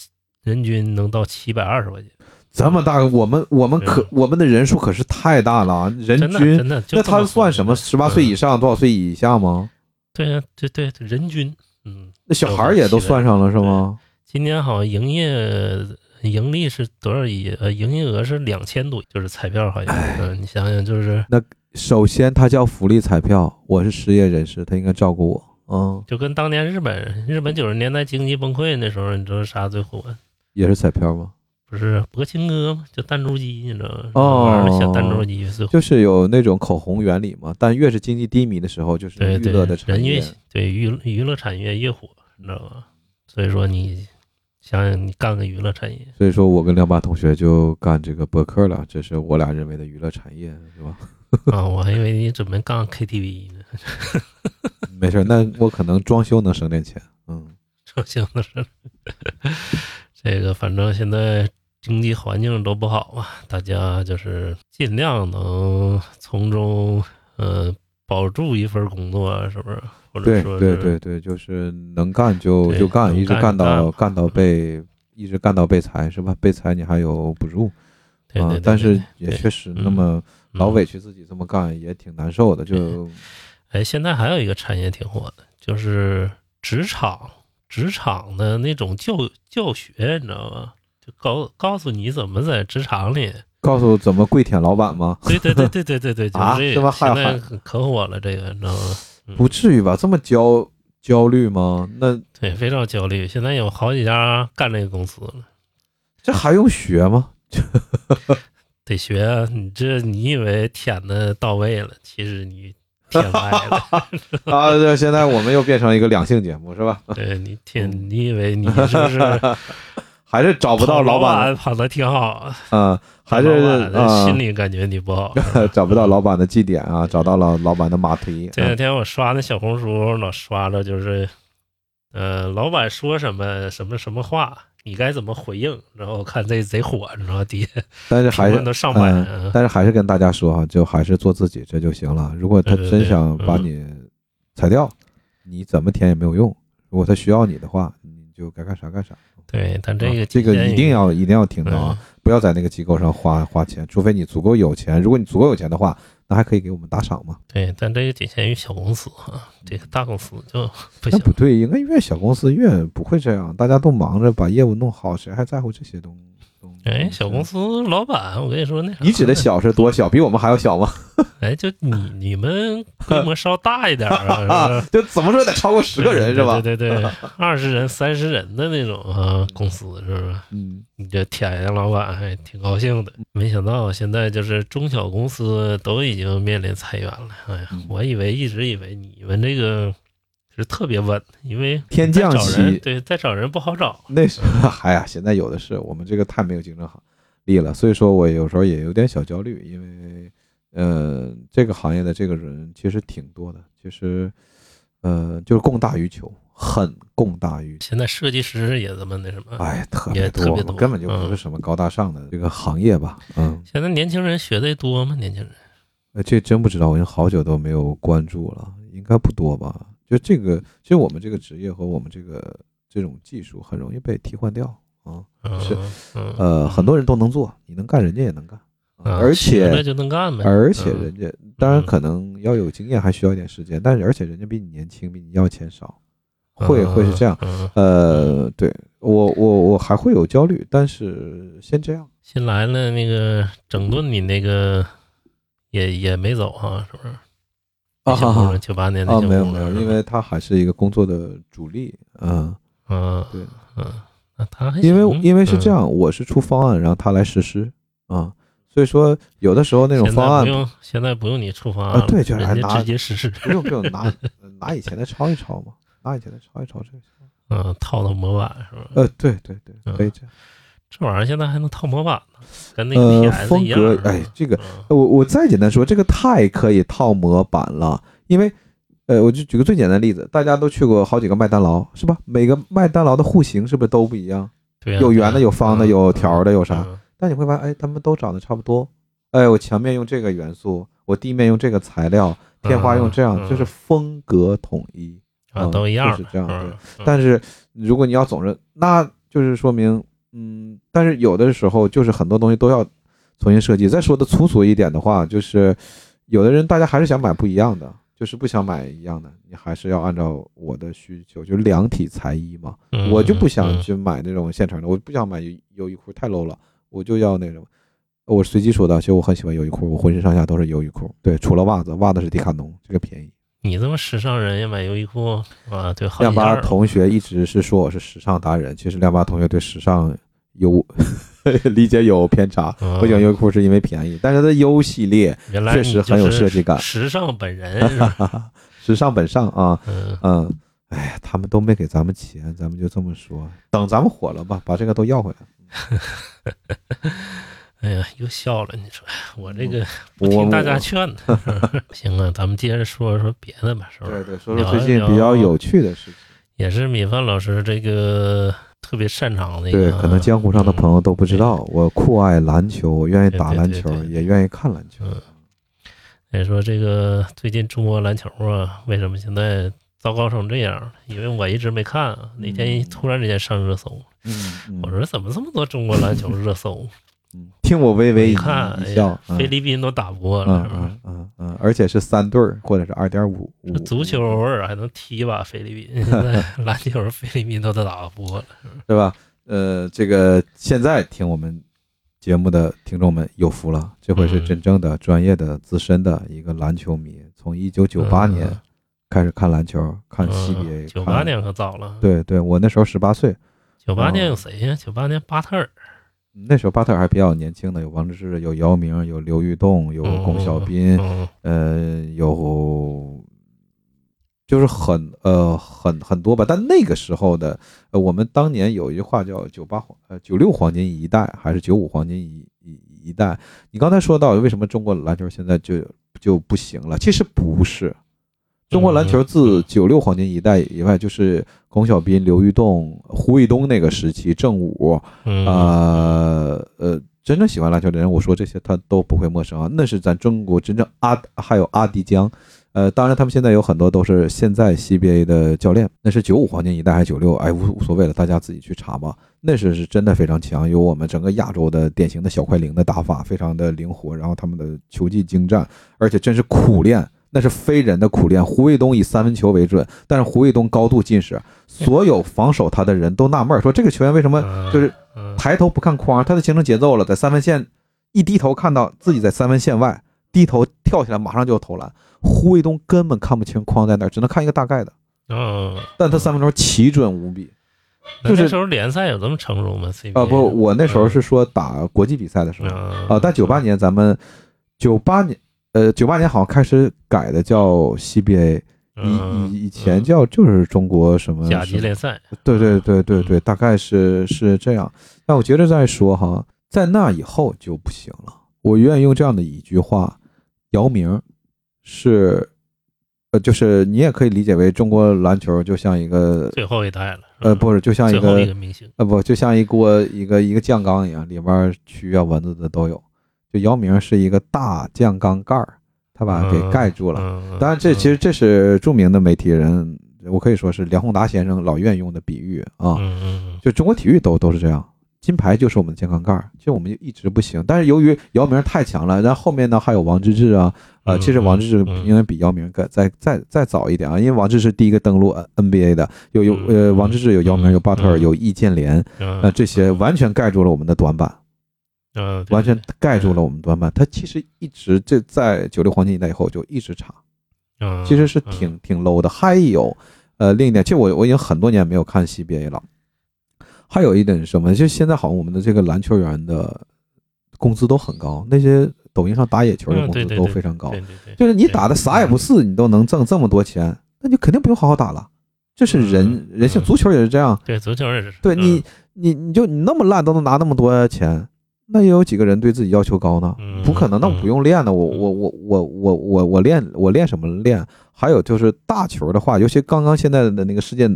人均能到七百二十块钱，这么大，我们我们可我们的人数可是太大了，人均真的那他算什么？十八岁以上多少岁以下吗？对呀，对对，人均，嗯，那小孩也都算上了是吗？今年好像营业盈利是多少亿？呃，营业额是两千多，就是彩票好像。嗯，你想想，就是那首先他叫福利彩票，我是失业人士，他应该照顾我。嗯，就跟当年日本，日本九十年代经济崩溃那时候，你知道啥最火？也是彩票吗？不是博青哥吗？就弹珠机，你知道吗？哦，小弹珠机就是有那种口红原理嘛。但越是经济低迷的时候，就是娱乐的产业，对娱娱乐产业越火，你知道吗？所以说你想想，你干个娱乐产业。所以说我跟亮爸同学就干这个博客了，这是我俩认为的娱乐产业，是吧？[LAUGHS] 啊，我还以为你准备干 KTV 呢。[LAUGHS] 没事，那我可能装修能省点钱。嗯，[LAUGHS] 装修能省。这个反正现在经济环境都不好嘛，大家就是尽量能从中呃保住一份工作，是不是？或者说，对对对对，就是能干就就干，一直干到干到被一直干到被裁，是吧？被裁你还有补助啊，但是也确实那么老委屈自己这么干也挺难受的，就。哎，现在还有一个产业挺火的，就是职场职场的那种教教学，你知道吗？就告告诉你怎么在职场里，告诉怎么跪舔老板吗？对对对对对对对，就啊是这么害现在可火了，这个你知道吗？嗯不至于吧？这么焦焦虑吗？那对，非常焦虑。现在有好几家干这个公司了，这还用学吗？[LAUGHS] 得学啊。你这你以为舔的到位了，其实你舔歪了。[LAUGHS] 啊，对现在我们又变成一个两性节目是吧？[LAUGHS] 对你 [LAUGHS] 舔，嗯你以为你是不是还是找不到老板，跑的挺好，嗯，还是心，里感觉你不好。找不到老板的绩点啊，找到了老板的马蹄。这两天我刷那小红书，老刷着就是，呃，老板说什么什么什么话，你该怎么回应？然后我看这贼火，你知道吗？底下但是还是上百嗯。但是还是跟大家说哈，就还是做自己这就行了。如果他真想把嗯你裁掉，你怎么填也没有用。如果他需要你的话，你就该干啥干啥。对，但这个啊这个一定要一定要听到啊，不要在那个机构上花花钱，除非你足够有钱。如果你足够有钱的话，那还可以给我们打赏嘛。对，但这也仅限于小公司啊，这个大公司就不行。那不对，应该越小公司越不会这样，大家都忙着把业务弄好，谁还在乎这些东东？哎，小公司，老板，我跟你说那啥，你指的小是多小？比我们还要小吗？[LAUGHS] 哎，就你你们规模稍大一点儿啊，[LAUGHS] 就怎么说得超过十个人是吧？对对对，[LAUGHS] 二十人、三十人的那种啊公司是不是？嗯，你这舔人老板还挺高兴的，没想到现在就是中小公司都已经面临裁员了。哎呀嗯，我以为一直以为你们这个是特别稳，因为天降息人对再找人不好找。那是，[LAUGHS] 哎呀，现在有的是，我们这个太没有竞争力了，所以说我有时候也有点小焦虑，因为，呃，这个行业的这个人其实挺多的，其实，呃，就是供大于求，很供大于求，现在设计师也这么那什么，哎，特别多，特别多根本就不是嗯什么高大上的这个行业吧，嗯，现在年轻人学的多吗？年轻人呃，这真不知道，我已经好久都没有关注了，应该不多吧？就这个，其实我们这个职业和我们这个这种技术很容易被替换掉啊。是呃，很多人都能做，你能干，人家也能干，啊而且就能干呗。而且嗯人家当然嗯可能要有经验，还需要一点时间，但是而且人家比你年轻，比你要钱少，会会是这样。嗯。呃，对我我我还会有焦虑，但是先这样。新来了那个整顿你那个也也没走哈，是不是？啊小工人九八年的啊，小没有没有，因为他还是一个工作的主力，嗯，嗯。对，嗯，那他因为因为是这，嗯样，我是出方案，然后他来实施啊，所以说有的时候那种方案不用现在不用你出方案了，啊对就是直接实施，不用不用拿拿以前的抄一抄嘛，拿以前的抄一抄。这个。嗯，套套模板是吧？呃，对对对，嗯。可以这样。这玩意儿现在还能套模板呢，跟那个呃，PS 风一样格，哎，这个嗯我我再简单说，这个太可以套模板了，因为，呃，我就举个最简单的例子，大家都去过好几个麦当劳，是吧？每个麦当劳的户型是不是都不一样？对呀有圆的，有方的，嗯有条的，有啥？嗯但你会发现，哎，他们都长得差不多。哎，我墙面用这个元素，我地面用这个材料，天花用这样，嗯就是风格统一。啊，嗯都一样，就是这样嗯对嗯但是如果你要总是，那就是说明，嗯，但是有的时候就是很多东西都要重新设计。再说的粗俗一点的话，就是有的人大家还是想买不一样的，就是不想买一样的，你还是要按照我的需求，就量体裁衣嘛。嗯我就不想嗯去买那种现成的，我不想买优优衣库太 low 了，我就要那种。我随机说的，其实我很喜欢优衣库，我浑身上下都是优衣库，对，除了袜子，袜子是迪卡侬，这个便宜。你这么时尚人也买优衣库啊？对，好亮八同学一直是说我是时尚达人，其实亮八同学对时尚有 [LAUGHS] 理解有偏差。嗯我喜欢优衣库是因为便宜，但是它的 U 系列确实很有设计感时尚本人？[LAUGHS] 时尚本上啊，嗯，嗯，哎呀，他们都没给咱们钱，咱们就这么说，等咱们火了吧，把这个都要回来。[LAUGHS] 哎呀，又笑了。你说我这个不听大家劝的，[LAUGHS] [LAUGHS] 行啊，咱们接着说说别的吧，是吧？对对，说说最近比较有趣的事情。也是米饭老师这个特别擅长的一对个，，可能江湖上的朋友都不知道，我酷爱篮球，我愿意打篮球，对对对也愿意看篮球。嗯也说这个最近中国篮球啊，为什么现在糟糕成这样？因为我一直没看啊，那天突然之间上热搜，嗯，嗯我说怎么这么多中国篮球热搜？嗯听我微微一笑菲律宾都打不过了，嗯？嗯嗯嗯，而且是三对儿或者是二点五足球偶尔还能踢吧菲律宾，现 [LAUGHS] 在篮球菲律宾都打不过了。是吧？呃，这个现在听我们节目的听众们有福了，这回是真正的专业的资深的一个篮球迷，从一九九八年开始看篮球，看 CBA，九八年可早了。对对，我那时候十八岁。九八年有谁呀？九八年巴特尔，那时候巴特尔还比较年轻的，有王治郅，有姚明，有刘玉栋，有龚小斌，呃，有就是很呃很很多吧。但那个时候的，呃，我们当年有一句话叫“九八黄呃九六黄金一代”还是“九五黄金一一一代”。你刚才说到为什么中国篮球现在就就不行了？其实不是。中国篮球自九六黄金一代以外，就是龚小斌、刘玉栋、胡卫东那个时期，郑武，呃呃，真正喜欢篮球的人，我说这些他都不会陌生啊。那是咱中国真正阿，还有阿迪江，呃，当然他们现在有很多都是现在 CBA 的教练。那是九五黄金一代还是九六？哎，无无所谓了，大家自己去查吧。那是是真的非常强，有我们整个亚洲的典型的小快灵的打法，非常的灵活，然后他们的球技精湛，而且真是苦练。那是非人的苦练。胡卫东以三分球为准，但是胡卫东高度近视，所有防守他的人都纳闷说：这个球员为什么就是抬头不看框？他的形成节奏了，在三分线一低头看到自己在三分线外，低头跳起来马上就要投篮。胡卫东根本看不清框在哪，只能看一个大概的。嗯，但他三分球奇准无比。就是那时候联赛有这么成熟吗？啊不，我那时候是说打国际比赛的时候啊。但九八年咱们九八年。呃，九八年好像开始改的叫 CBA，以以以前叫就是中国什么甲级联赛。对对对对对，大概是是这样。但我接着再说哈，在那以后就不行了。我愿意用这样的一句话：姚明是，呃，就是你也可以理解为中国篮球就像一个最后一代了。呃，不是，就像一个明星。呃，不，就像一锅一个一个酱缸一样，里面蛆啊蚊子的都有。就姚明是一个大酱缸盖儿，他把给盖住了。当然，这其实这是著名的媒体人，我可以说是梁宏达先生老愿用的比喻啊。就中国体育都都是这样，金牌就是我们的酱缸盖儿，其实我们就一直不行。但是由于姚明太强了，然后后面呢还有王治郅啊，呃，其实王治郅应该比姚明更再再再早一点啊，因为王治郅第一个登陆 NBA 的，有有呃王治郅有姚明有巴特尔有易建联，那这些完全盖住了我们的短板。嗯，完全盖住了我们短板。他其实一直就在九六黄金一代以后就一直差，嗯，其实是挺挺 low 的。还有，呃，另一点，其实我我已经很多年没有看 CBA 了。还有一点是什么？就现在好像我们的这个篮球员的工资都很高，那些抖音上打野球的工资都非常高。就是你打的啥也不是，你都能挣这么多钱，那你肯定不用好好打了。这是人人性，足球也是这样。对，足球也是。对你，你你就你那么烂都能拿那么多钱。那也有几个人对自己要求高呢？不可能，那我不用练呢。我我我我我我我练我练什么练？还有就是大球的话，尤其刚刚现在的那个世界，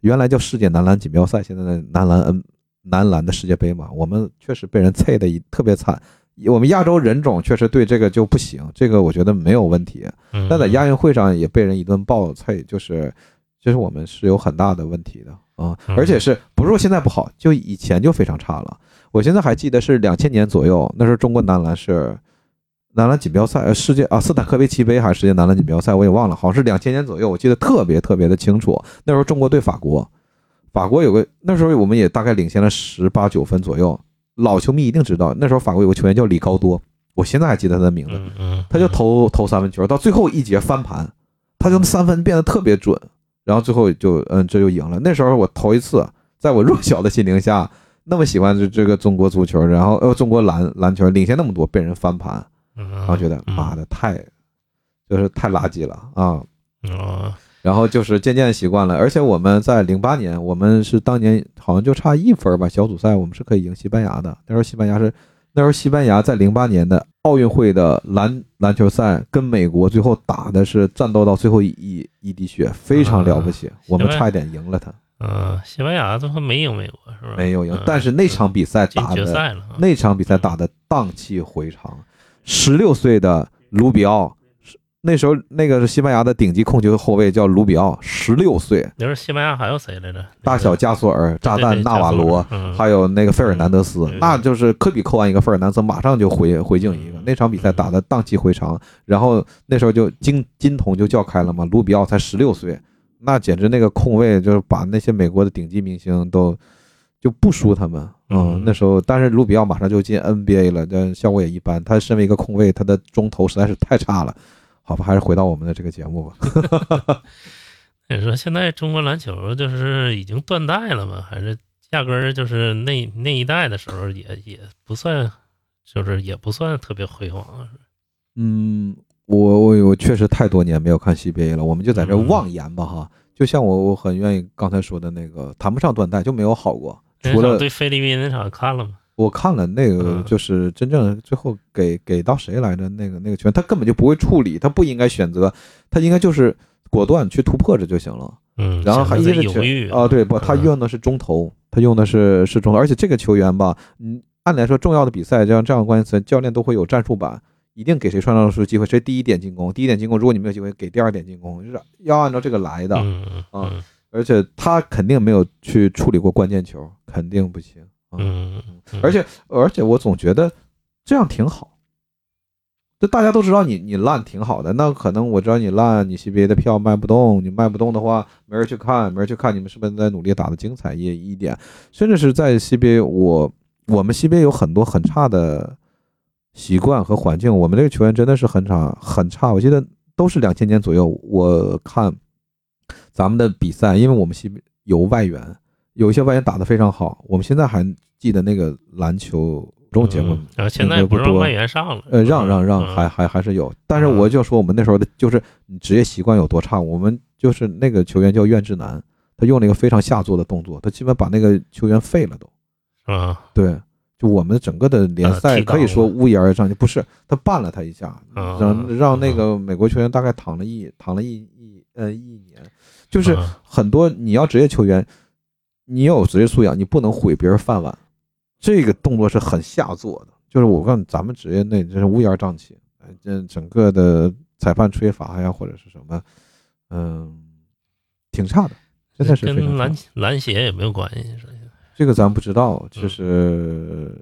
原来叫世界男篮锦标赛，现在的男篮 N 男篮的世界杯嘛，我们确实被人菜的一特别惨。我们亚洲人种确实对这个就不行，这个我觉得没有问题。但在亚运会上也被人一顿暴菜，就是就是我们是有很大的问题的啊，而且是不是说现在不好，就以前就非常差了。我现在还记得是两千年左右，那时候中国男篮是男篮锦标赛，呃，世界啊斯坦科维奇杯还是世界男篮锦标赛，我也忘了，好像是两千年左右，我记得特别特别的清楚。那时候中国对法国，法国有个那时候我们也大概领先了十八九分左右。老球迷一定知道，那时候法国有个球员叫里高多，我现在还记得他的名字，他就投投三分球，到最后一节翻盘，他就三分变得特别准，然后最后就嗯这就赢了。那时候我头一次在我弱小的心灵下。那么喜欢这这个中国足球，然后呃中国篮篮球领先那么多，被人翻盘，然后觉得妈的太，就是太垃圾了啊！然后就是渐渐习惯了，而且我们在零八年，我们是当年好像就差一分吧，小组赛我们是可以赢西班牙的。那时候西班牙是那时候西班牙在零八年的奥运会的篮篮球赛跟美国最后打的是战斗到最后一一滴血，非常了不起，我们差一点赢了他。嗯，西班牙最后没赢美国是吧？没有赢，但是那场比赛打的，那场比赛打的荡气回肠。十六岁的卢比奥，那时候那个是西班牙的顶级控球后卫，叫卢比奥，十六岁。你说西班牙还有谁来着？大小加索尔、炸弹纳瓦罗，还有那个费尔南德斯，那就是科比扣完一个，费尔南德斯马上就回回敬一个。那场比赛打的荡气回肠，然后那时候就金金童就叫开了嘛，卢比奥才十六岁。那简直那个控卫就是把那些美国的顶级明星都，就不输他们。嗯，嗯那时候，但是卢比奥马上就进 NBA 了，但效果也一般。他身为一个控卫，他的中投实在是太差了。好吧，还是回到我们的这个节目吧。[LAUGHS] 你说现在中国篮球就是已经断代了吗？还是压根儿就是那那一代的时候也也不算，就是也不算特别辉煌啊？嗯，我我我确实太多年没有看 CBA 了，我们就在这嗯妄言吧哈。就像我我很愿意刚才说的那个，谈不上断代，就没有好过。除了对菲律宾那场看了吗？我看了那个，嗯就是真正最后给给到谁来着？那个那个球员，他根本就不会处理，他不应该选择，他应该就是果断去突破着就行了。嗯，然后还一是在犹豫啊，对不？他嗯用的是中投，他用的是是中投，而且这个球员吧，嗯，按理来说重要的比赛，这样这样的关键词，教练都会有战术板，一定给谁创造出机会，谁第一点进攻，第一点进攻，如果你没有机会，给第二点进攻，就是要按照这个来的。嗯而且他肯定没有去处理过关键球，肯定不行。啊嗯嗯，而且而且我总觉得这样挺好，就大家都知道你你烂挺好的，那可能我知道你烂，你 CBA 的票卖不动，你卖不动的话，没人去看，没人去看，你们是不是在努力打的精彩一一点？甚至是在 CBA，我我们 CBA 有很多很差的习惯和环境，我们这个球员真的是很差很差，我记得都是两千年左右，我看咱们的比赛，因为我们 CBA 有外援。有一些外援打得非常好，我们现在还记得那个篮球中节目嗯，现在不让外援上了，呃，让让让，嗯还还还是有。但是我就说我们那时候的就是你职业习惯有多差，我们就是那个球员叫苑志南，他用了一个非常下作的动作，他基本把那个球员废了都。是吧？对，就我们整个的联赛可以说了乌烟而上，就不是他绊了他一下，嗯让让那个美国球员大概躺了一躺了一一呃一年，就是嗯很多你要职业球员，你要有职业素养，你不能毁别人饭碗。这个动作是很下作的，就是我告诉你，咱们职业内真是乌烟瘴气，呃这整个的裁判吹罚呀，或者是什么，嗯，挺差的，真的是跟篮。篮协也没有关系，是这个咱不知道，就是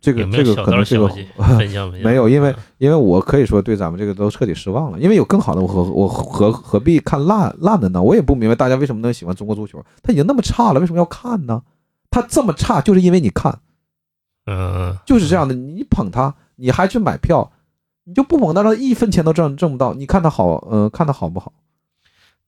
这个这个可能这个消息 [LAUGHS] 分享分享？没有，因为因为我可以说对咱们这个都彻底失望了，因为有更好的，我何我何何必看烂烂的呢？我也不明白大家为什么能喜欢中国足球，他已经那么差了，为什么要看呢？他这么差，就是因为你看，嗯，就是这样的。你捧他，你还去买票，你就不捧他，他一分钱都挣挣不到。你看他好，呃，看他好不好？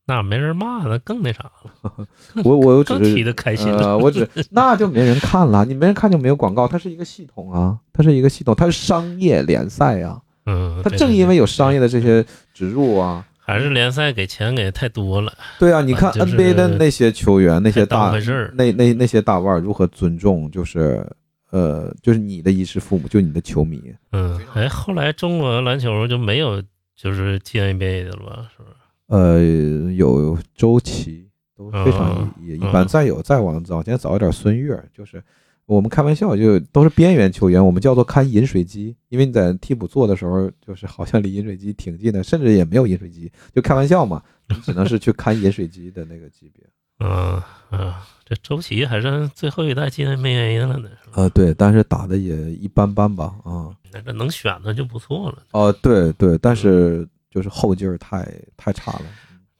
那没人骂，那更那啥了，[LAUGHS] 我我只是提的开心了。呃，我只 [LAUGHS] 那就没人看了，你没人看就没有广告，它是一个系统啊，它是一个系统，它是商业联赛啊。嗯，它正因为有商业的这些植入啊，还是联赛给钱给太多了，对啊，你看 NBA 的那些球员，那些大那那那些大腕儿如何尊重，就是呃，就是你的衣食父母，就你的球迷。嗯，哎，后来中国篮球就没有就是进 NBA 的了吧？是不是？呃，有周琦都非常嗯也也一般。嗯再有再往早前早一点，孙悦就是我们开玩笑，就都是边缘球员，我们叫做看饮水机，因为你在替补做的时候，就是好像离饮水机挺近的，甚至也没有饮水机，就开玩笑嘛，只能是去看饮水机的那个级别。嗯嗯，这周琦还是最后一代进 NBA 了呢？呃，对，但是打的也一般般吧，啊、那这能选的就不错了。哦，对对，但是就是后劲儿太太差了。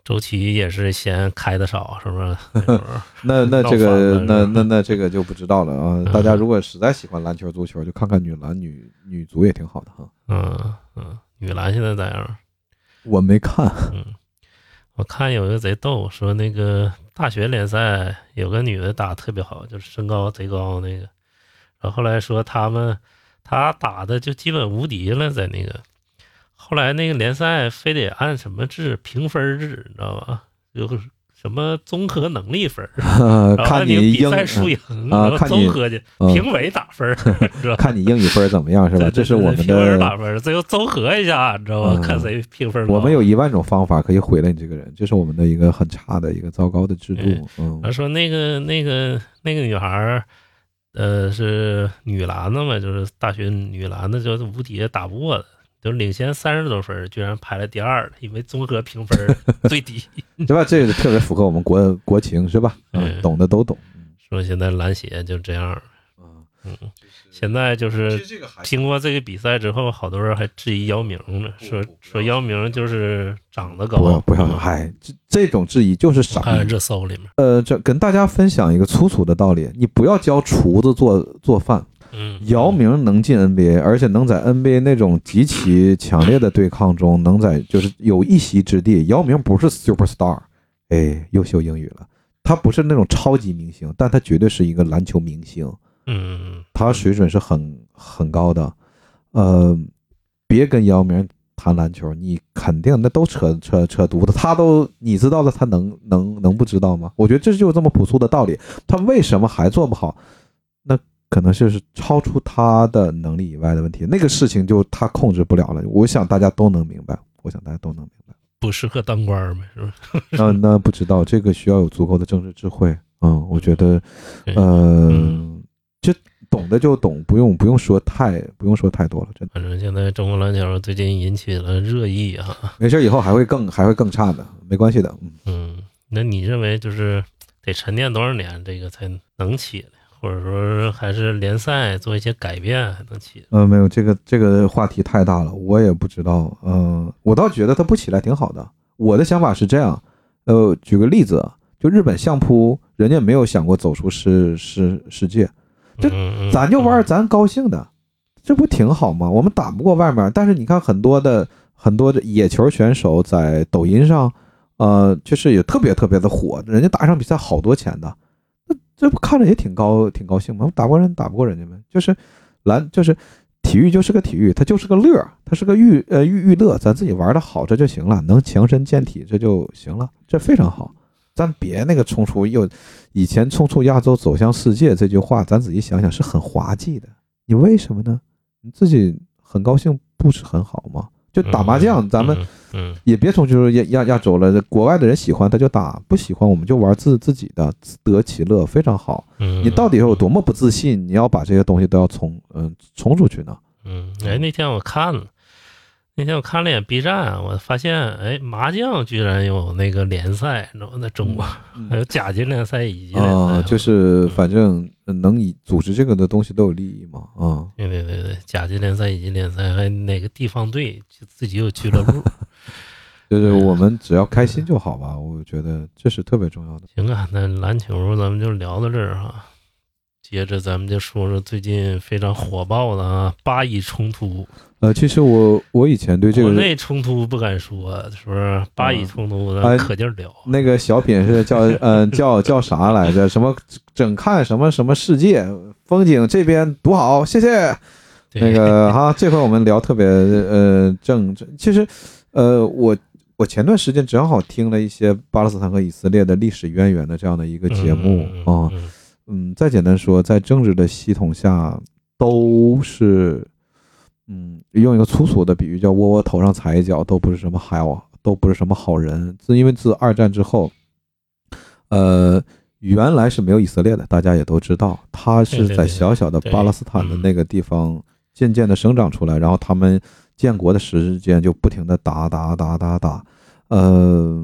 周琦也是嫌开的少，是不是？[LAUGHS] 那那这个那那那这个就不知道了啊！嗯大家如果实在喜欢篮球、足球，就看看女篮、女女足也挺好的哈。嗯嗯，女篮现在咋样？我没看，嗯，我看有一个贼逗，说那个大学联赛有个女的打特别好，就是身高贼高那个，然后后来说他们她打的就基本无敌了，在那个后来那个联赛非得按什么制评分制，你知道吧？就是什么综合能力分儿，[LAUGHS] 看你比赛输赢，啊看你综合去嗯评委打分儿，知道吧？看你英语分儿怎么样是吧？这是我们评委打，分儿，最后综合一下，你知道吧？嗯看谁评分高。我们有一万种方法可以毁了你这个人，这是我们的一个很差的一个糟糕的制度。嗯他说那个那个那个女孩儿，呃，是女篮的嘛，就是大学女篮的，就是无敌打不过的，就领先三十多分，居然排了第二了，因为综合评分 [LAUGHS] 最低。对吧？这个特别符合我们国 [LAUGHS] 国情是吧？嗯，嗯懂的都懂。说现在篮协就这样，嗯，嗯，现在就是这个还经过这个比赛之后，好多人还质疑姚明呢，说不不说姚明就是长得不要高，不要，嗯嗨，这这种质疑就是傻看。热搜里面，呃，这跟大家分享一个粗俗的道理，你不要教厨子做做饭。嗯，姚明能进 NBA，而且能在 NBA 那种极其强烈的对抗中，能在就是有一席之地。姚明不是 super star，哎，又秀英语了。他不是那种超级明星，但他绝对是一个篮球明星，嗯，他水准是很很高的。呃，别跟姚明谈篮球，你肯定那都扯扯扯犊子。他都你知道了，他能能能不知道吗？我觉得这就是这么朴素的道理。他为什么还做不好？那可能就是超出他的能力以外的问题。那个事情就他控制不了了。我想大家都能明白，我想大家都能明白。不适合当官儿呗，是吧？那 [LAUGHS] 那不知道这个需要有足够的政治智慧。嗯，我觉得，呃嗯，就懂的就懂，不用不用说太不用说太多了，真的。反正现在中国篮球最近引起了热议啊，没事，以后还会更还会更差的，没关系的。嗯，嗯，那你认为就是得沉淀多少年这个才能起来，或者说还是联赛做一些改变还能起嗯？呃，没有这个这个话题太大了，我也不知道。嗯、我倒觉得他不起来挺好的。我的想法是这样，呃，举个例子啊，就日本相扑，人家没有想过走出世世世界，这咱就玩咱高兴的，这不挺好吗？我们打不过外面，但是你看很多的很多的野球选手在抖音上，呃，就是也特别特别的火，人家打一场比赛好多钱的，那这不看着也挺高挺高兴吗？打过人打不过人家们，就是篮就是体育就是个体育，它就是个乐儿，它是个娱呃娱娱乐，咱自己玩的好这就行了，能强身健体这就行了，这非常好。咱别那个冲出又以前冲出亚洲走向世界这句话，咱仔细想想是很滑稽的。你为什么呢？你自己很高兴不是很好吗？就打麻将，咱们嗯也别从就是亚亚亚洲了。国外的人喜欢他就打，不喜欢我们就玩自自己的，自得其乐，非常好。嗯，你到底有多么不自信？你要把这些东西都要冲嗯冲出去呢？嗯，哎，那天我看了，那天我看了一眼 B 站，我发现，哎，麻将居然有那个联赛，你知道吗？在中国还有甲级联赛、乙级联赛，啊，就是反正能以组织这个的东西都有利益嘛啊。对对对对，甲级联赛、乙级联赛，还哪个地方队就自己有俱乐部。[LAUGHS] 就是我们只要开心就好吧，我觉得这是特别重要的。行啊，那篮球咱们就聊到这儿哈。接着咱们就说说最近非常火爆的啊，巴以冲突。呃，其实我我以前对这个国内冲突不敢说，是不是？巴以冲突哎可劲儿聊。那个小品是叫 [LAUGHS] 呃叫叫啥来着？什么整看什么什么世界风景这边独好，谢谢。那个 [LAUGHS] 哈，这回我们聊特别呃正，其实呃我我前段时间正好听了一些巴勒斯坦和以色列的历史渊源的这样的一个节目嗯啊，嗯嗯，再简单说，在政治的系统下都是，嗯，用一个粗俗的比喻叫窝窝头上踩一脚，都不是什么好，都不是什么好人。自因为自二战之后，呃，原来是没有以色列的，大家也都知道，他是在小小的巴勒斯坦的嗯那个地方渐渐的生长出来，然后他们建国的时间就不停的打打打打打，呃，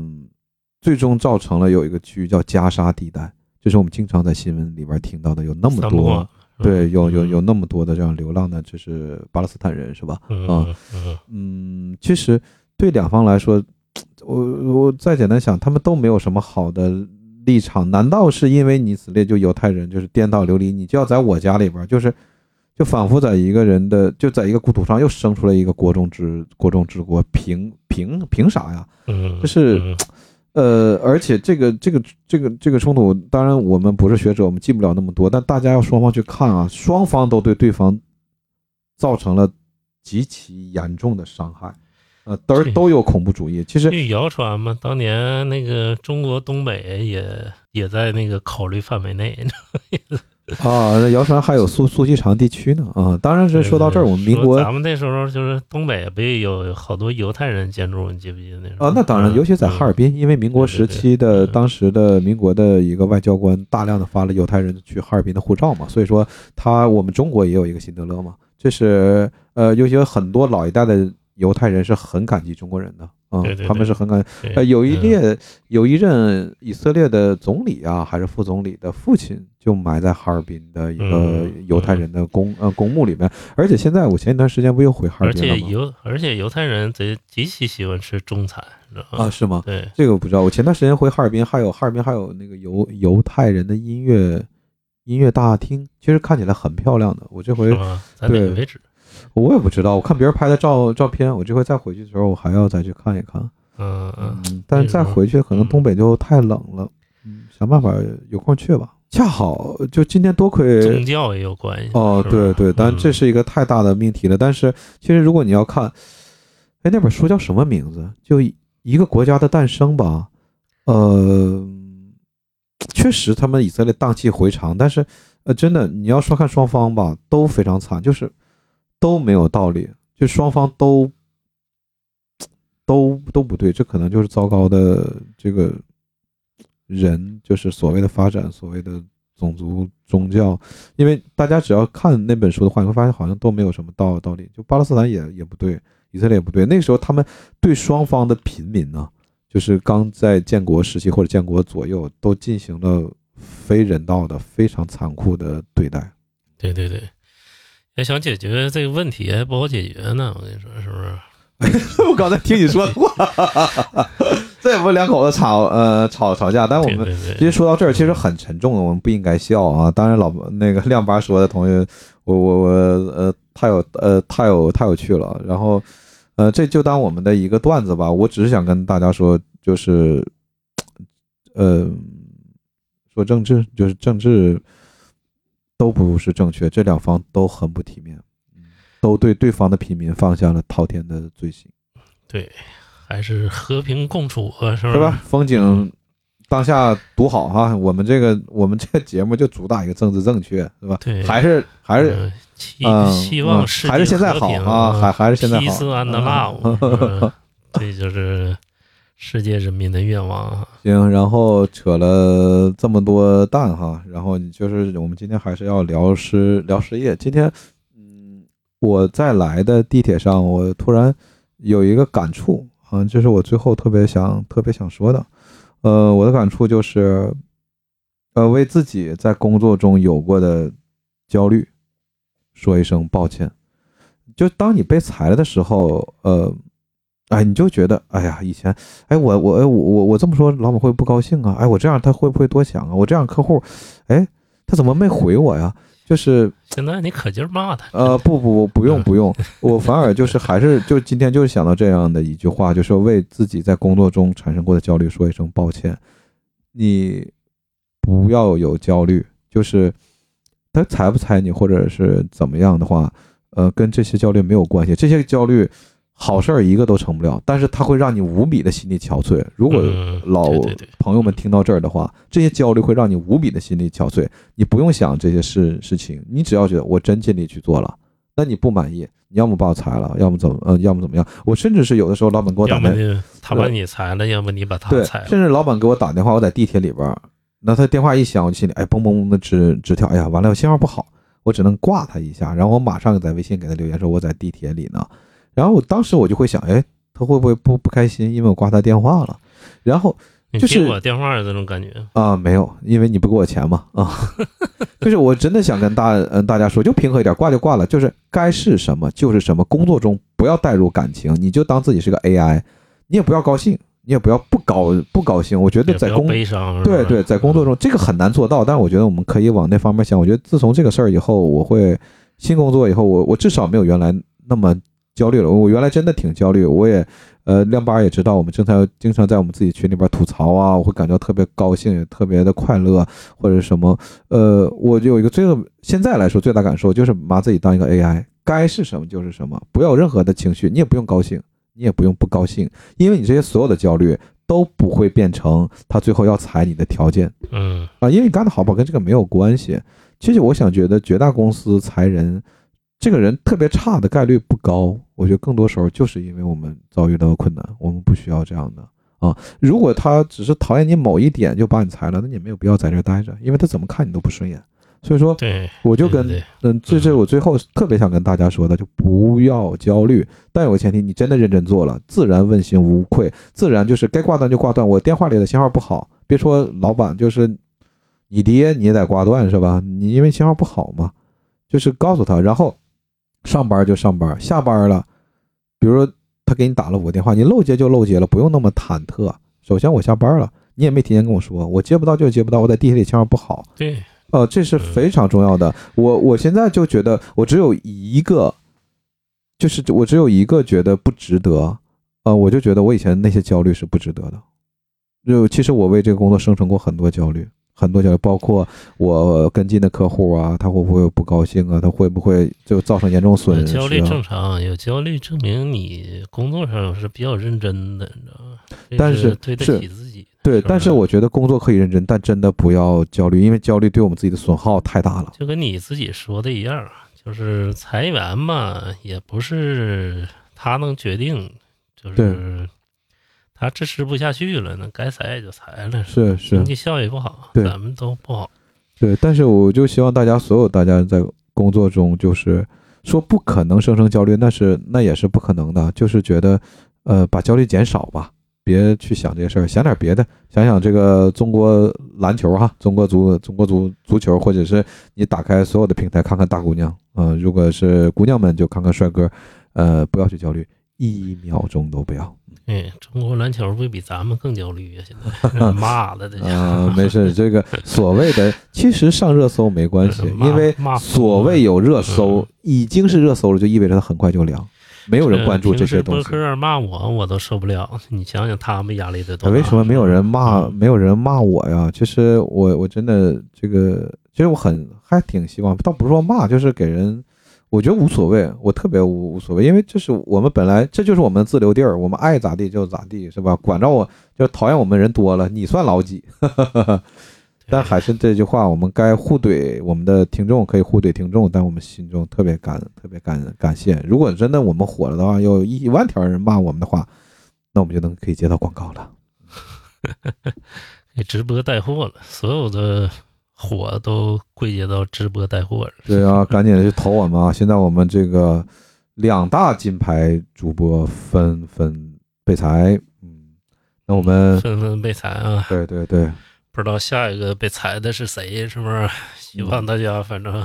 最终造成了有一个区域叫加沙地带，就是我们经常在新闻里边听到的，有那么多对，有有嗯有那么多的这样流浪的，就是巴勒斯坦人，是吧？嗯啊嗯其实对两方来说，我我再简单想，他们都没有什么好的立场。难道是因为你以色列就犹太人就是颠倒流离，你就要在我家里边，就是就仿佛在一个人的就在一个故土上又生出来一个国中之国中之国，凭凭凭啥呀？嗯，就是嗯呃，而且这个这个这个这个冲突，当然我们不是学者，我们记不了那么多，但大家要双方去看啊，双方都对对方造成了极其严重的伤害，呃，都都有恐怖主义。其实据谣传嘛，当年那个中国东北也也在那个考虑范围内。[LAUGHS] [LAUGHS] 啊，那谣传还有苏苏锡常地区呢啊。当然是说到这儿，我们民国咱们那时候就是东北不也有好多犹太人建筑，你记不记得那时候？啊，那当然，嗯尤其在哈尔滨，因为民国时期的当时的民国的一个外交官大量的发了犹太人去哈尔滨的护照嘛，所以说他我们中国也有一个辛德勒嘛，这是呃，尤其有很多老一代的犹太人是很感激中国人的啊对对，对他们是很感呃，有一嗯列有一任以色列的总理啊，还是副总理的父亲，就埋在哈尔滨的一个嗯犹太人的公呃公墓里面。而且现在我前一段时间不又回哈尔而滨了吗？且犹而且犹太人贼极其喜欢吃中餐，知道啊，是吗？对，这个我不知道。我前段时间回哈尔滨，还有哈尔滨还有那个犹犹太人的音乐音乐大厅，其实看起来很漂亮的。我这回对？我也不知道，我看别人拍的照照片，我这回再回去的时候，我还要再去看一看。嗯嗯，嗯，但是再回去可能东北就太冷了，嗯，想办法有空去吧。恰好就今天多亏宗教也有关系。哦，对对，但这嗯是一个太大的命题了。但是其实如果你要看，哎，那本书叫什么名字？就一个国家的诞生吧。呃，确实他们以色列荡气回肠，但是呃，真的你要说看双方吧，都非常惨，就是都没有道理，就双方都都都不对，这可能就是糟糕的这个人，就是所谓的发展，所谓的种族宗教，因为大家只要看那本书的话，你会发现好像都没有什么道道理，就巴勒斯坦也也不对，以色列也不对，那个时候他们对双方的平民呢、就是刚在建国时期或者建国左右，都进行了非人道的、非常残酷的对待。对对对，要想解决这个问题还不好解决呢。我跟你说，是不是？[LAUGHS] 我刚才听你说的话，[LAUGHS] 这也不两口子吵呃吵吵架，但我们其实说到这儿，其实很沉重的，我们不应该笑啊。当然老，那个亮八说的同学，我我我呃太有呃太有太有趣了。然后呃这就当我们的一个段子吧。我只是想跟大家说，就是呃说政治，就是政治都不是正确，这两方都很不体面，嗯都对对方的平民放下了滔天的罪行。对，还是和平共处啊，是是吧？？风景当下独好哈，我们这个我们这个节目就主打一个政治正确，是吧？对，还是还是嗯希嗯希望嗯世界还是现在好啊，还还是现在好。这 [LAUGHS] 就是世界人民的愿望啊。行，然后扯了这么多蛋哈，然后你就是我们今天还是要聊失聊失业。今天，嗯，我在来的地铁上，我突然有一个感触啊，这是我最后特别想特别想说的。呃，我的感触就是，呃，为自己在工作中有过的焦虑说一声抱歉。就当你被裁了的时候，呃，哎，你就觉得，哎呀，以前。哎，我我我我我这么说，老板会不高兴啊？哎，我这样他会不会多想啊？我这样客户，哎，他怎么没回我呀？就是现在你可劲儿骂他，呃，不不不，不用不用，我反而就是 [LAUGHS] 还是就今天就是想到这样的一句话，就是为自己在工作中产生过的焦虑说一声抱歉。你不要有焦虑，就是他裁不裁你或者是怎么样的话，呃，跟这些焦虑没有关系。这些焦虑好事儿一个都成不了，但是它会让你无比的心力憔悴。如果嗯老朋友们听到这儿的话，这些焦虑会让你无比的心力憔悴。你不用想这些事事情，你只要觉得我真尽力去做了，那你不满意，你要么把我裁了，要么怎么呃，要么怎么样。我甚至是有的时候老板给我打要么电就他把你裁了，要么你把他，裁了。甚至老板给我打电话，我在地铁里边儿，那他电话一响，我心里哎嘣嘣嘣的直直跳，哎呀，完了，我信号不好，我只能挂他一下，然后我马上在微信给他留言说我在地铁里呢，然后我当时我就会想，哎，他会不会不不开心，因为我挂他电话了，然后你就是接我电话的这种感觉，啊，没有，因为你不给我钱嘛，啊，[LAUGHS] 就是我真的想跟大嗯大家说，就平和一点，挂就挂了，就是该是什么就是什么，工作中不要带入感情，你就当自己是个 AI，你也不要高兴，你也不要不高不高兴，我觉得在工悲伤。对对，在工作中这个很难做到，但是我觉得我们可以往那方面想。我觉得自从这个事儿以后，我会新工作以后，我我至少没有原来那么焦虑了。我原来真的挺焦虑，我也呃亮八也知道，我们经常经常在我们自己群里边吐槽啊，我会感到特别高兴，也特别的快乐或者什么。呃，我就有一个最现在来说最大感受就是把自己当一个 AI，该是什么就是什么，不要有任何的情绪，你也不用高兴，你也不用不高兴，因为你这些所有的焦虑。都不会变成他最后要裁你的条件嗯，啊，因为你干的好不好跟这个没有关系。其实我想觉得绝大公司裁人，这个人特别差的概率不高。我觉得更多时候就是因为我们遭遇到了困难，我们不需要这样的啊。如果他只是讨厌你某一点就把你裁了，那你没有必要在这儿待着，因为他怎么看你都不顺眼所以说，对，我就跟嗯，这是我最后特别想跟大家说的，就不要焦虑，但有个前提，你真的认真做了，自然问心无愧，自然就是该挂断就挂断。我电话里的信号不好，别说老板，就是你爹你也得挂断是吧？你因为信号不好嘛，就是告诉他，然后上班就上班，下班了，比如说他给你打了五个电话，你漏接就漏接了，不用那么忐忑。首先我下班了，你也没提前跟我说，我接不到就接不到，我在地铁里信号不好，对，呃，这是非常重要的。我我现在就觉得，我只有一个，就是我只有一个觉得不值得。呃，我就觉得我以前那些焦虑是不值得的。就其实我为这个工作生成过很多焦虑，很多焦虑，包括我跟进的客户啊，他会不会有不高兴啊？他会不会就造成严重损失、啊？焦虑正常，有焦虑证明你工作上是比较认真的，你知道吗？但是对得起自己。对，但是我觉得工作可以认真，但真的不要焦虑，因为焦虑对我们自己的损耗太大了。就跟你自己说的一样，就是裁员嘛，也不是他能决定，就是对他支持不下去了，那该裁也就裁了，是是经，[LAUGHS] 济效益不好，咱们都不好。对，但是我就希望大家所有大家在工作中，就是说不可能生成焦虑，那是那也是不可能的，就是觉得呃把焦虑减少吧，别去想这些事儿，想点别的，想想这个中国篮球哈，中国足中国足足球，或者是你打开所有的平台看看大姑娘，嗯、如果是姑娘们就看看帅哥，呃，不要去焦虑，一秒钟都不要。哎，中国篮球不比咱们更焦虑啊？现在 [LAUGHS] 骂的这啊、没事，这个 [LAUGHS] 所谓的其实上热搜没关系，因为骂所谓有热搜嗯，已经是热搜了，就意味着它很快就凉，没有人关注这些东西。平时播客骂我，我都受不了。你想想，他们压力得多大？为什么没有人骂？嗯没有人骂我呀？其实我我真的这个，其实我很还挺希望，倒不是说骂，就是给人，我觉得无所谓，我特别无无所谓，因为这是我们本来这就是我们自留地儿，我们爱咋地就咋地，是吧？管着我就讨厌我们人多了，你算老几？[LAUGHS] 但还是这句话，我们该互怼我们的听众，可以互怼听众，但我们心中特别感特别感感谢。如果真的我们火了的话，有一万条人骂我们的话，那我们就能可以接到广告了。[LAUGHS] 给直播带货了，所有的火都归结到直播带货了。对啊，赶紧去投我们啊！现在我们这个两大金牌主播纷纷被裁，嗯，那我们纷纷被裁啊！对对对，不知道下一个被裁的是谁，是不是？希望大家反正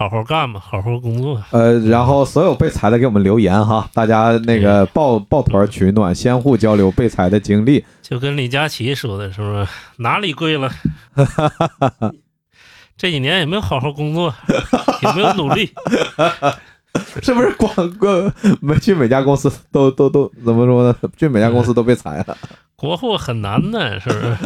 好好干吧，好好工作。呃，然后所有被裁的给我们留言哈，大家那个抱抱团取暖，相互交流被裁的经历。就跟李佳琦说的，是不是？哪里贵了？[LAUGHS] 这几年有没有好好工作？有没有努力？[LAUGHS] 是不是光光没去每家公司都都都怎么说呢？去每家公司都被裁了。国货很难呢，是不是？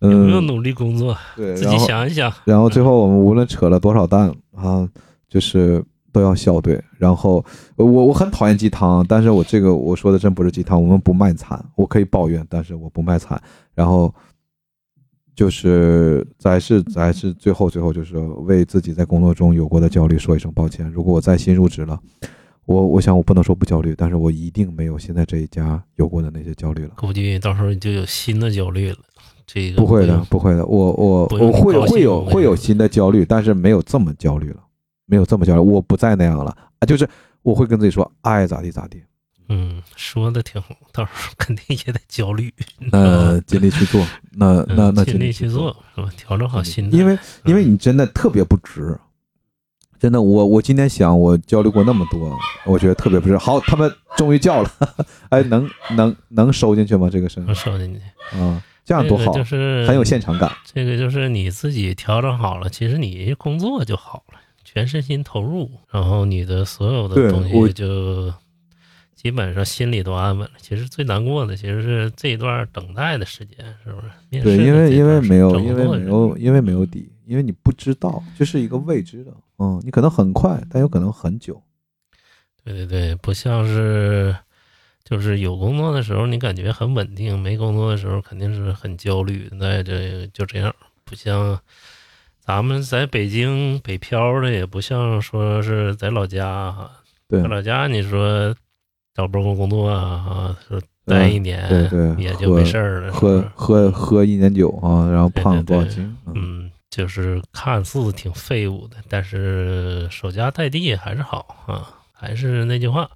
[LAUGHS] 有没有嗯，努力工作？对，自己想一想。然后最后我们无论扯了多少蛋啊，就是都要笑对。然后我我很讨厌鸡汤，但是我这个我说的真不是鸡汤，我们不卖惨，我可以抱怨，但是我不卖惨。然后就是还是还是最后最后就是为自己在工作中有过的焦虑说一声抱歉。如果我再新入职了，我我想我不能说不焦虑，但是我一定没有现在这一家有过的那些焦虑了。估计到时候就有新的焦虑了。这个不会的，不会的，我我我会会有会有新的焦虑，但是没有这么焦虑了，没有这么焦虑，我不再那样了啊，就是我会跟自己说，爱咋地咋地，嗯，说的挺好，到时候肯定也得焦虑。呃，尽力去做，那那那嗯尽力去去做，是吧？调整好心态。因为因为你真的特别不值，真的，我我今天想，我交流过那么多，我觉得特别不是。好，他们终于叫了，哎，能能能收进去吗？这个声音能收进去，嗯，这样多好这个，就是很有现场感。这个就是你自己调整好了，其实你工作就好了，全身心投入，然后你的所有的东西就基本上心里都安稳了。其实最难过的其实是这一段等待的时间，是不是？对，因为因为没有，因为没有，因为没有底，因为你不知道，这是一个未知的。嗯，你可能很快，但有可能很久。对对对，不像是就是有工作的时候你感觉很稳定，没工作的时候肯定是很焦虑。那这就这样，不像咱们在北京北漂的，也不像说是在老家哈。对在，老家你说找不着工作啊，啊，说待一年、对对也就没事儿了，喝喝喝一年酒啊，然后对胖了对对多少斤？嗯，嗯，就是看似挺废物的，但是守家待地还是好啊。还是那句话，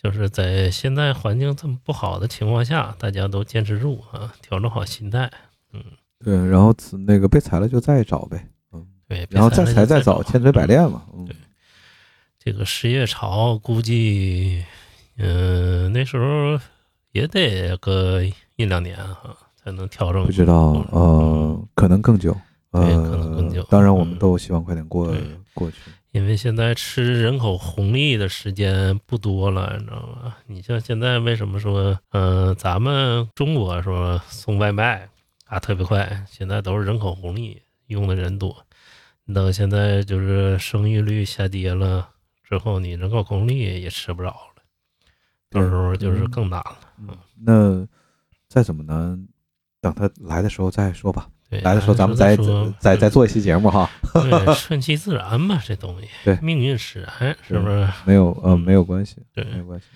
就是在现在环境这么不好的情况下，大家都坚持住啊，调整好心态。嗯，对，然后那个被裁了就再找呗，嗯，对，然后再裁再找，千锤百炼嘛。嗯，对，这个失业潮估计，嗯，那时候也得个一两年哈，才能调整。不知道，呃，可能更久。对，可能更久。当然，我们都希望快点过过去。因为现在吃人口红利的时间不多了，你知道吗？你像现在为什么说，嗯，咱们中国说送外卖啊特别快，现在都是人口红利用的人多。等现在就是生育率下跌了之后，你人口红利也吃不着了，到时候就是更难了。嗯，那再怎么难，等他来的时候再说吧。来的时候，咱们再再再做一期节目哈。[LAUGHS] 对，顺其自然嘛，这东西。对，命运使然，是不是？没有，呃，没有关系。对，没有关系。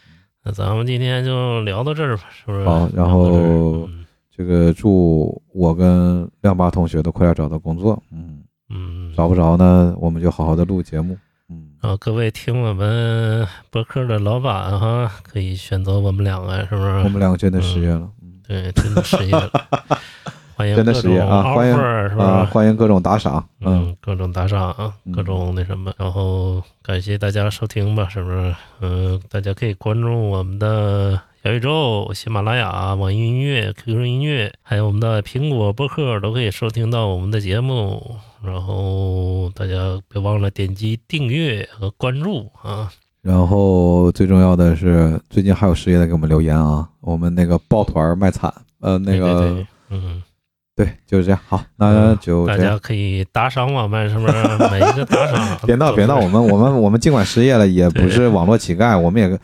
那咱们今天就聊到这儿吧，是不是？好，然后这个祝我跟亮爸同学都快点找到工作。嗯嗯，找不着呢，我们就好好的录节目。嗯然后，各位听我们博客的老板哈，可以选择我们两个，是不是？我们两个真的失业了。对，真的失业了。[LAUGHS] 欢迎真的失业啊！欢迎是吧？欢迎各种打赏，嗯，各种打赏啊，各种那什么，然后感谢大家收听吧，是不是？嗯，大家可以关注我们的小宇宙、喜马拉雅、网易音乐、QQ 音乐，还有我们的苹果播客，都可以收听到我们的节目。然后大家别忘了点击订阅和关注啊！然后最重要的是，最近还有失业的给我们留言啊，我们那个抱团卖惨，呃，那个，嗯。对，就是这样。好，那就大家可以打赏我们，是不是？[LAUGHS] 每一个打赏，别闹，别闹。我们，我们，我们尽管失业了，也不是网络乞丐，我们也。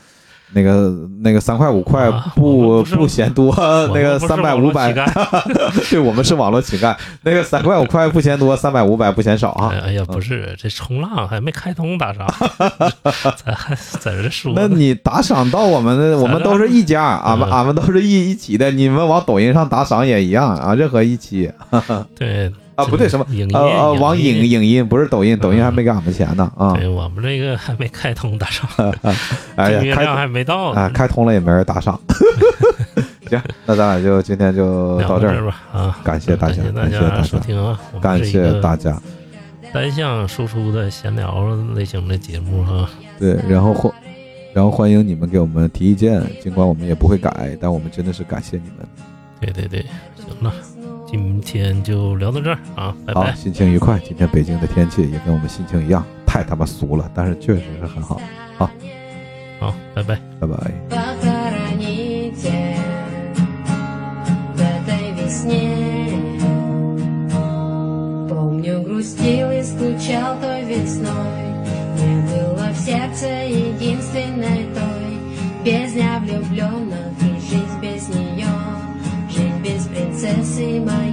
那个那个三块五块不不嫌多，那个三百五百，[LAUGHS] 对我们是网络乞丐。那个三块五块不嫌多，三百五百不嫌少啊！哎呀，不是，这冲浪还没开通打赏，[LAUGHS] 咱还在这说。那你打赏到我们的，我们都是一家，俺们俺们都是一一起的。你们往抖音上打赏也一样啊，任何一期。[LAUGHS] 对。啊，不对，什么？呃呃，网影影音不是抖音，抖音还没给俺们钱呢啊！对我们这个还没开通打赏 [LAUGHS] [LAUGHS] 订阅量还没到啊！开通了也没人打赏。[LAUGHS] 行，那咱俩就今天就到这儿吧啊！感谢大家，感谢大家收听啊！感谢大家。单向输出的闲聊类型的节目哈。对，然后欢，然后欢迎你们给我们提意见，尽管我们也不会改，但我们真的是感谢你们。对对对，行了。今天就聊到这儿啊，拜拜。好，心情愉快。今天北京的天气也跟我们心情一样，太他妈俗了，但是确实是很好。好，好，拜拜，拜拜。see my